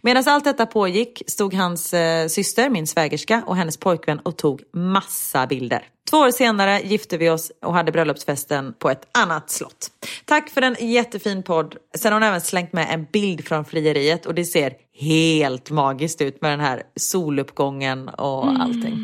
Medan allt detta pågick stod hans eh, syster, min svägerska och hennes pojkvän och tog massa bilder. Två år senare gifte vi oss och hade bröllopsfesten på ett annat slott. Tack för en jättefin podd. Sen har hon även slängt med en bild från frieriet och det ser helt magiskt ut med den här soluppgången och allting.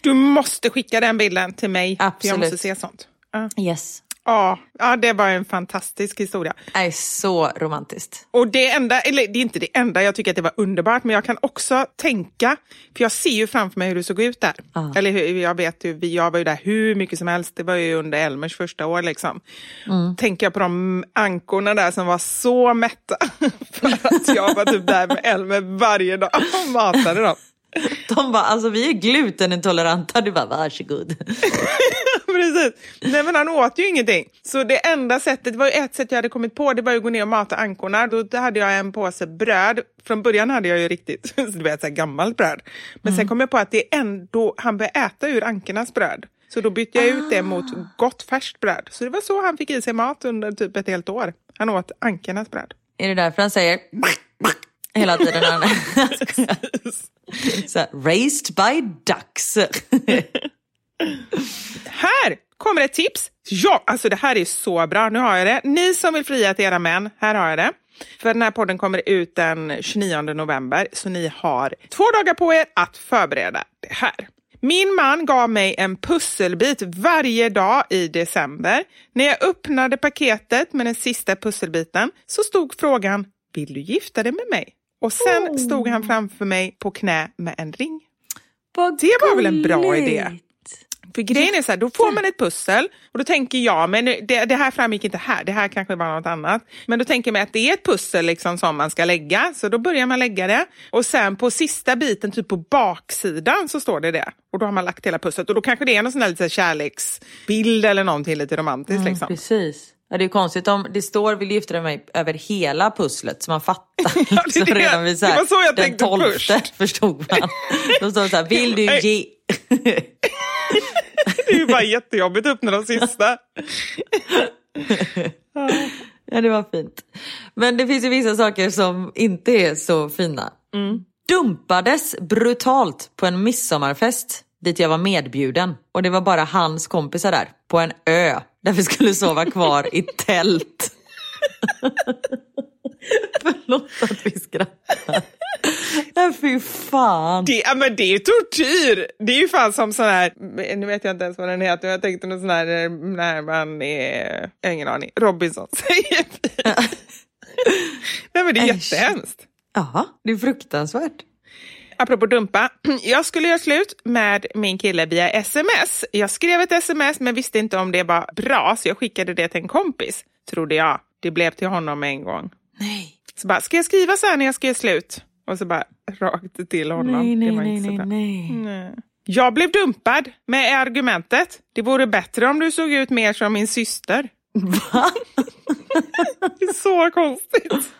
Du måste skicka den bilden till mig. För jag Absolut. måste se sånt. Ja. Yes. Ja, ja, det var en fantastisk historia. Det är så romantiskt. Och det enda, eller det är inte det enda, jag tycker att det var underbart, men jag kan också tänka, för jag ser ju framför mig hur det såg ut där. Ja. Eller hur, jag vet ju, vi- jag var ju där hur mycket som helst, det var ju under Elmers första år liksom. Tänker jag på de ankorna där som var så mätta, för att jag var typ där med Elmer varje dag och matade dem. De bara, alltså vi är glutenintoleranta. Du bara, varsågod. Precis. Nej men han åt ju ingenting. Så det enda sättet, det var ett sätt jag hade kommit på, det var att gå ner och mata ankorna. Då hade jag en påse bröd. Från början hade jag ju riktigt, så du vet, så här gammalt bröd. Men sen kom jag på att det är ändå, han började äta ur ankornas bröd. Så då bytte jag ut det mot gott färskt bröd. Så det var så han fick i sig mat under typ ett helt år. Han åt ankornas bröd. Är det därför han säger hela tiden? han- Så här, raised by ducks. Här kommer ett tips. Ja, alltså det här är så bra. Nu har jag det. Ni som vill fria till era män, här har jag det. För den här podden kommer ut den 29 november, så ni har två dagar på er att förbereda det här. Min man gav mig en pusselbit varje dag i december. När jag öppnade paketet med den sista pusselbiten så stod frågan Vill du gifta dig med mig? Och sen Oh. stod han framför mig på knä med en ring. Vad Det var väl en bra gulligt. idé? För grejen är så här, då får man ett pussel och då tänker jag, men det, det här framgick inte här, det här kanske var något annat. Men då tänker man att det är ett pussel liksom som man ska lägga, så då börjar man lägga det. Och sen på sista biten, typ på baksidan, så står det det. Och då har man lagt hela pusslet och då kanske det är någon sån här lite kärleksbild eller någonting lite romantiskt. Ja, liksom. Precis. Ja, det är konstigt om det står vill gifta dig med mig över hela pusslet så man fattar. Ja, det det. redan vid så här, Det var så jag den tänkte tolfte först. förstod man. Då står det så här, vill du ge... Det är ju bara jättejobbigt att öppna de sista. Ja, det var fint. Men det finns ju vissa saker som inte är så fina. Dumpades brutalt på en midsommarfest dit jag var medbjuden. Och det var bara hans kompisar där, på en ö, där vi skulle sova kvar i tält. Förlåt att vi skrattar. Nej, fy fan. Det, ja, men det är ju tortyr! Det är ju fan som sån här, nu vet jag inte ens vad den heter, jag tänkte någon sån här när man är, jag har ingen aning, Robinson säger. Nej men det är jättehemskt. Ja, det är fruktansvärt. Apropå dumpa, jag skulle göra slut med min kille via sms. Jag skrev ett sms men visste inte om det var bra så jag skickade det till en kompis, trodde jag. Det blev till honom en gång. Nej. Så bara, ska jag skriva så här när jag ska göra slut? Och så bara rakt till honom. Nej, nej, det var nej, inte nej, nej. Nej. Jag blev dumpad med argumentet. Det vore bättre om du såg ut mer som min syster. Va? Det är så konstigt.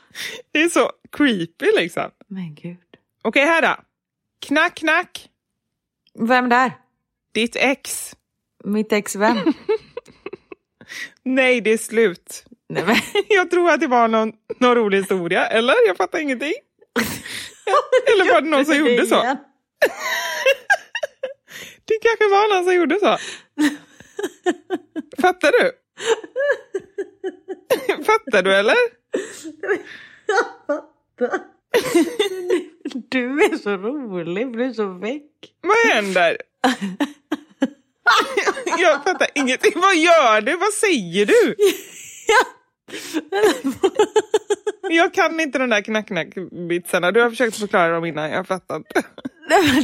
Det är så creepy liksom. Men gud. Okej, här då. Knack, knack. Vem där? Ditt ex. Mitt ex vem? Nej, det är slut. Nej, men, Jag tror att det var någon, någon rolig historia, eller? Jag fattar ingenting. Eller var det någon som gjorde så? Det kanske var någon som gjorde så. Fattar du? Fattar du eller? Du är så rolig, du är så väck. Vad händer? Jag fattar ingenting. Vad gör du? Vad säger du? Jag kan inte de där knack-knack-vitsarna. Du har försökt förklara dem innan, jag fattar inte.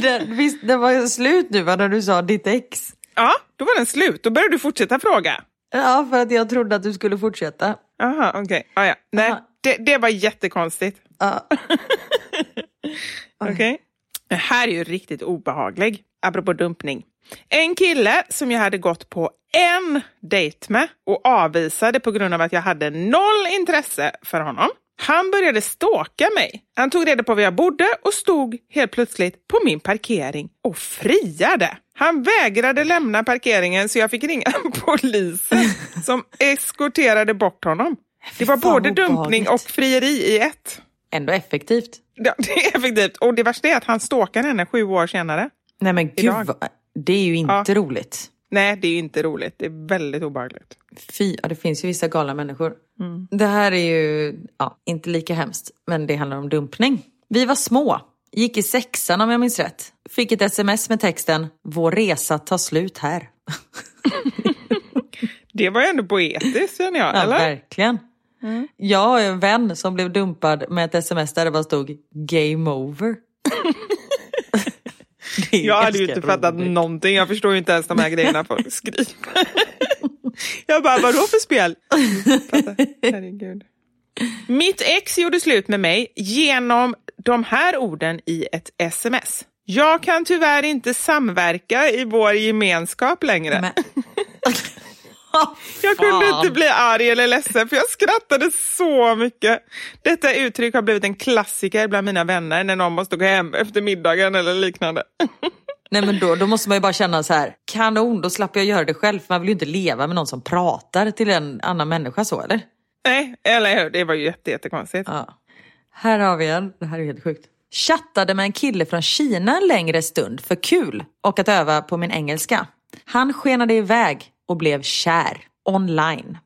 Det, visst, det var slut nu va, när du sa ditt ex. Ja, då var den slut. Då började du fortsätta fråga. Ja, för att jag trodde att du skulle fortsätta. Jaha, okej. Ah, ja. Nej, Aha. det, det var jättekonstigt. Ja. Okej. Det här är ju riktigt obehaglig, apropå dumpning. En kille som jag hade gått på en dejt med och avvisade på grund av att jag hade noll intresse för honom. Han började stalka mig. Han tog reda på var jag bodde och stod helt plötsligt på min parkering och friade. Han vägrade lämna parkeringen så jag fick ringa polisen som eskorterade bort honom. Det var både dumpning och frieri i ett. Ändå effektivt. Ja, det är effektivt. Och det värsta är att han stalkar henne sju år senare. Nej men gud, Idag. vad, det är ju inte Ja. roligt. Nej, det är ju inte roligt. Det är väldigt obehagligt. Fy, ja, det finns ju vissa galna människor. Mm. Det här är ju ja, inte lika hemskt, men det handlar om dumpning. Vi var små, gick i sexan om jag minns rätt. Fick ett sms med texten “Vår resa tar slut här”. Det var ju ändå poetiskt känner jag, Ja, eller? verkligen. Jag har en vän som blev dumpad med ett sms där det bara stod “Game over”. Jag hade ju inte fattat roligt. någonting. Jag förstår ju inte ens de här grejerna folk skriver. Jag bara, vadå för spel? Herregud. Mitt ex gjorde slut med mig genom de här orden i ett sms. Jag kan tyvärr inte samverka i vår gemenskap längre. Men... Jag kunde inte bli arg eller ledsen för jag skrattade så mycket. Detta uttryck har blivit en klassiker bland mina vänner när någon måste gå hem efter middagen eller liknande. Nej men då, då måste man ju bara känna så här, kanon, då slapp jag göra det själv. För man vill ju inte leva med någon som pratar till en annan människa så eller? Nej, eller hur? Det var ju jätte, jättekonstigt. Ja. Här har vi en, det här är helt sjukt. Chattade med en kille från Kina en längre stund för kul och att öva på min engelska. Han skenade iväg och blev kär online.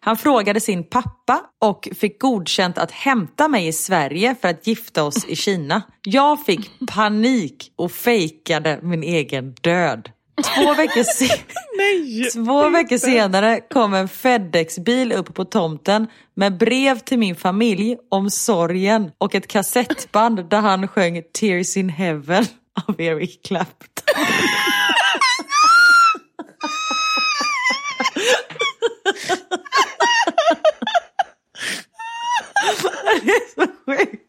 Han frågade sin pappa och fick godkänt att hämta mig i Sverige för att gifta oss i Kina. Jag fick panik och fejkade min egen död. Två veckor, se Nej! Två veckor senare kom en Fedex-bil upp på tomten med brev till min familj om sorgen och ett kassettband där han sjöng Tears in Heaven av Eric Clapton. Det är så sjukt.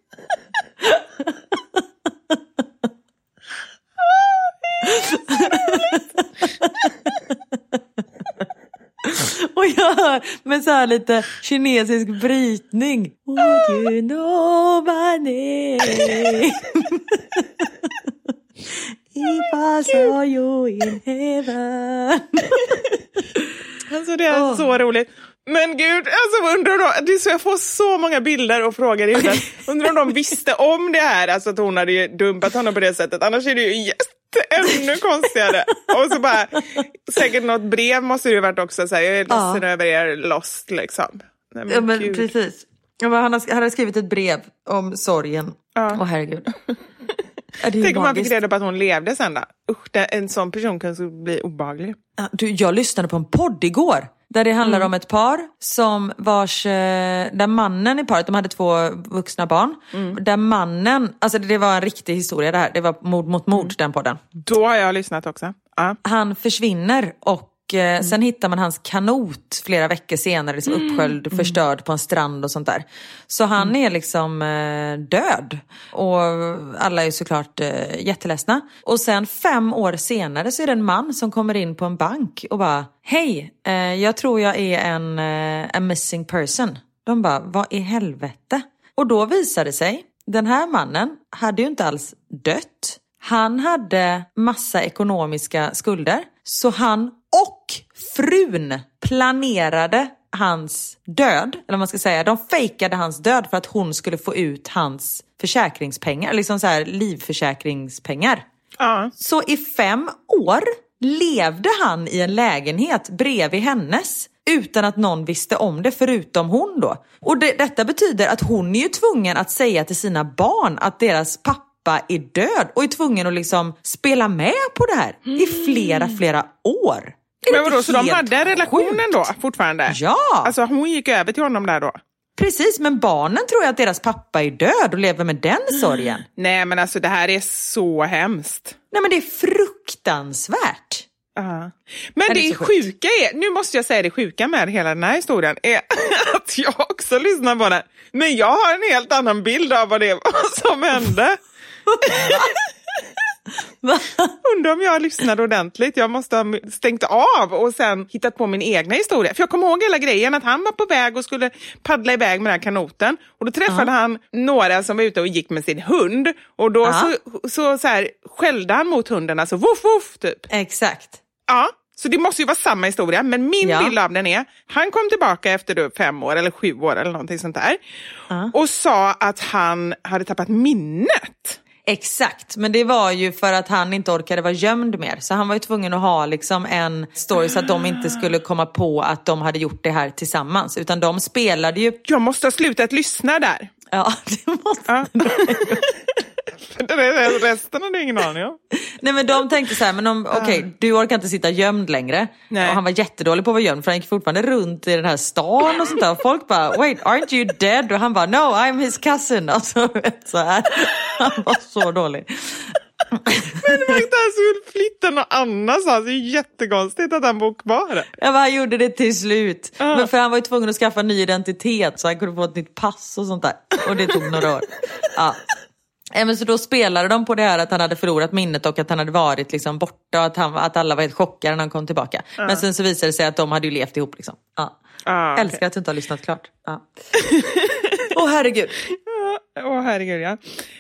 Och jag hör med så här lite kinesisk brytning. Would you know my name? If I saw you in heaven. Alltså det är Åh. så roligt. Men gud, alltså undrar det är så jag får så många bilder och frågor i huvudet. Undrar om de visste om det här, alltså att hon hade dumpat honom på det sättet. Annars är det ju jätte, ännu konstigare. Och så bara, säkert något brev måste det ju varit också, så här, jag är Ja. ledsen över er lost liksom. Nej, men Ja men gud. precis. Ja, men han, har, han har skrivit ett brev om sorgen. Åh Ja. herregud. Ja, Tänk om man fick reda på att hon levde sen då. Usch, en sån person kan bli obehaglig. Ja, Du, jag lyssnade på en podd igår. Där det handlar om ett par som vars, eh, där mannen i paret, de hade två vuxna barn. Där mannen, alltså det, var en riktig historia det här, det var mord mot mord den podden. Då har jag lyssnat också. Ja. Han försvinner och eh, sen hittar man hans kanot flera veckor senare, liksom uppsköljd, förstörd på en strand och sånt där. Så han är liksom eh, död. Och alla är såklart eh, jätteledsna. Och sen fem år senare så är det en man som kommer in på en bank och bara Hej, eh, jag tror jag är en, eh, en missing person. De bara, vad i helvete? Och då visar det sig, den här mannen hade ju inte alls dött. Han hade massa ekonomiska skulder. Så han och frun planerade hans död. Eller vad man ska säga. De fejkade hans död för att hon skulle få ut hans försäkringspengar. Liksom så här livförsäkringspengar. Ja. Så i fem år levde han i en lägenhet bredvid hennes utan att någon visste om det förutom hon då. Och det, detta betyder att hon är ju tvungen att säga till sina barn att deras pappa är död och är tvungen att liksom spela med på det här i flera, flera år. Men vadå, så de hade relationen då fortfarande? Ja. Alltså hon gick över till honom där då? Precis, men barnen tror ju att deras pappa är död och lever med den sorgen. Nej men alltså det här är så hemskt. Nej men det är fruktansvärt. Ja. Men det det, är sjuka är, nu måste jag säga det sjuka med hela den här historien, är att jag också lyssnar på den. Men jag har en helt annan bild av vad det var som hände. Undrar om jag lyssnade ordentligt. Jag måste ha stängt av och sen hittat på min egna historia. För jag kommer ihåg hela grejen att han var på väg och skulle paddla iväg med den här kanoten. Och då träffade han några som var ute och gick med sin hund. Och då Ja. så, så, så här, skällde han mot hunden, alltså woof woof typ. Exakt. Ja, så det måste ju vara samma historia. Men min Ja. bild av den är, han kom tillbaka efter fem år eller sju år eller någonting sånt där. Och sa att han hade tappat minnet. Exakt, men det var ju för att han inte orkade vara gömd mer. Så han var ju tvungen att ha liksom en story så att de inte skulle komma på att de hade gjort det här tillsammans. Utan de spelade ju... Jag måste ha slutat lyssna där. Ja, det måste... Ja. Resten hade jag ingen aning om. Nej men de tänkte så här, men om, okej du orkar inte sitta gömd längre. Nej. Och han var jättedålig på att vara gömd för han gick fortfarande runt i den här stan och sånt där. Och folk bara, wait aren't you dead? Och han bara, no I'm his cousin. Alltså, så här. Han var så dålig. Men inte han skulle flytta någon annanstans. Det är ju jättekonstigt att han bor kvar. Ja, men han gjorde det till slut. Ja. Men för han var ju tvungen att skaffa ny identitet så han kunde få ett nytt pass och sånt där. Och det tog några år. Ja. Ja, men så då spelade de på det här att han hade förlorat minnet och att han hade varit liksom borta och att, han, att alla var helt chockade när han kom tillbaka. Men sen så visade det sig att de hade ju levt ihop. Liksom. Ja. Ah, okej. Älskar att du inte har lyssnat klart. Ja. Åh herregud. Åh herregud ja.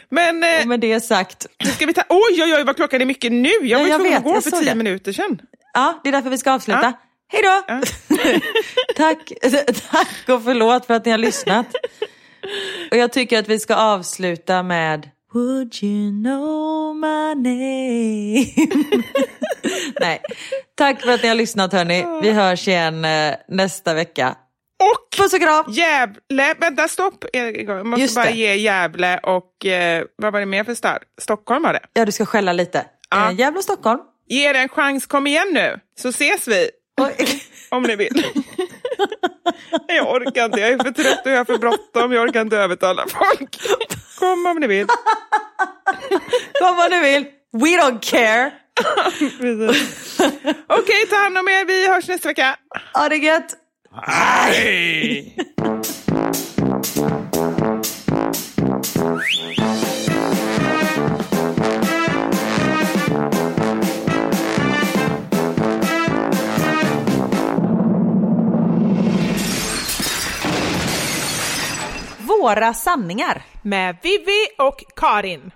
Men eh, Och med det sagt, ska vi ta... Oj oj oj vad klockan är mycket nu. Jag Ja, var ju tvungen att gå för tio det. minuter sedan. ja, det är därför vi ska avsluta. Ja. Hej då! tack, tack och förlåt för att ni har lyssnat. Och jag tycker att vi ska avsluta med Would you know my name? Nej, tack för att ni har lyssnat hörni. Vi hörs igen eh, nästa vecka. Och Puss och kram! Gävle, vänta stopp, jag måste Just bara det. ge Gävle och eh, vad var det mer för stad? Stockholm var det. Ja, du ska skälla lite. Ja. Eh, Gävle och Stockholm. Ge det en chans, kom igen nu, så ses vi Oj. om ni vill. jag orkar inte, jag är för trött och jag har för bråttom, jag orkar inte övertala folk. Kom om ni vill. Kom vad du vill. We don't care. Okej, ta hand om er, vi hörs nästa vecka. Ha det gött. Hej! Våra sanningar. Med Vivi och Karin.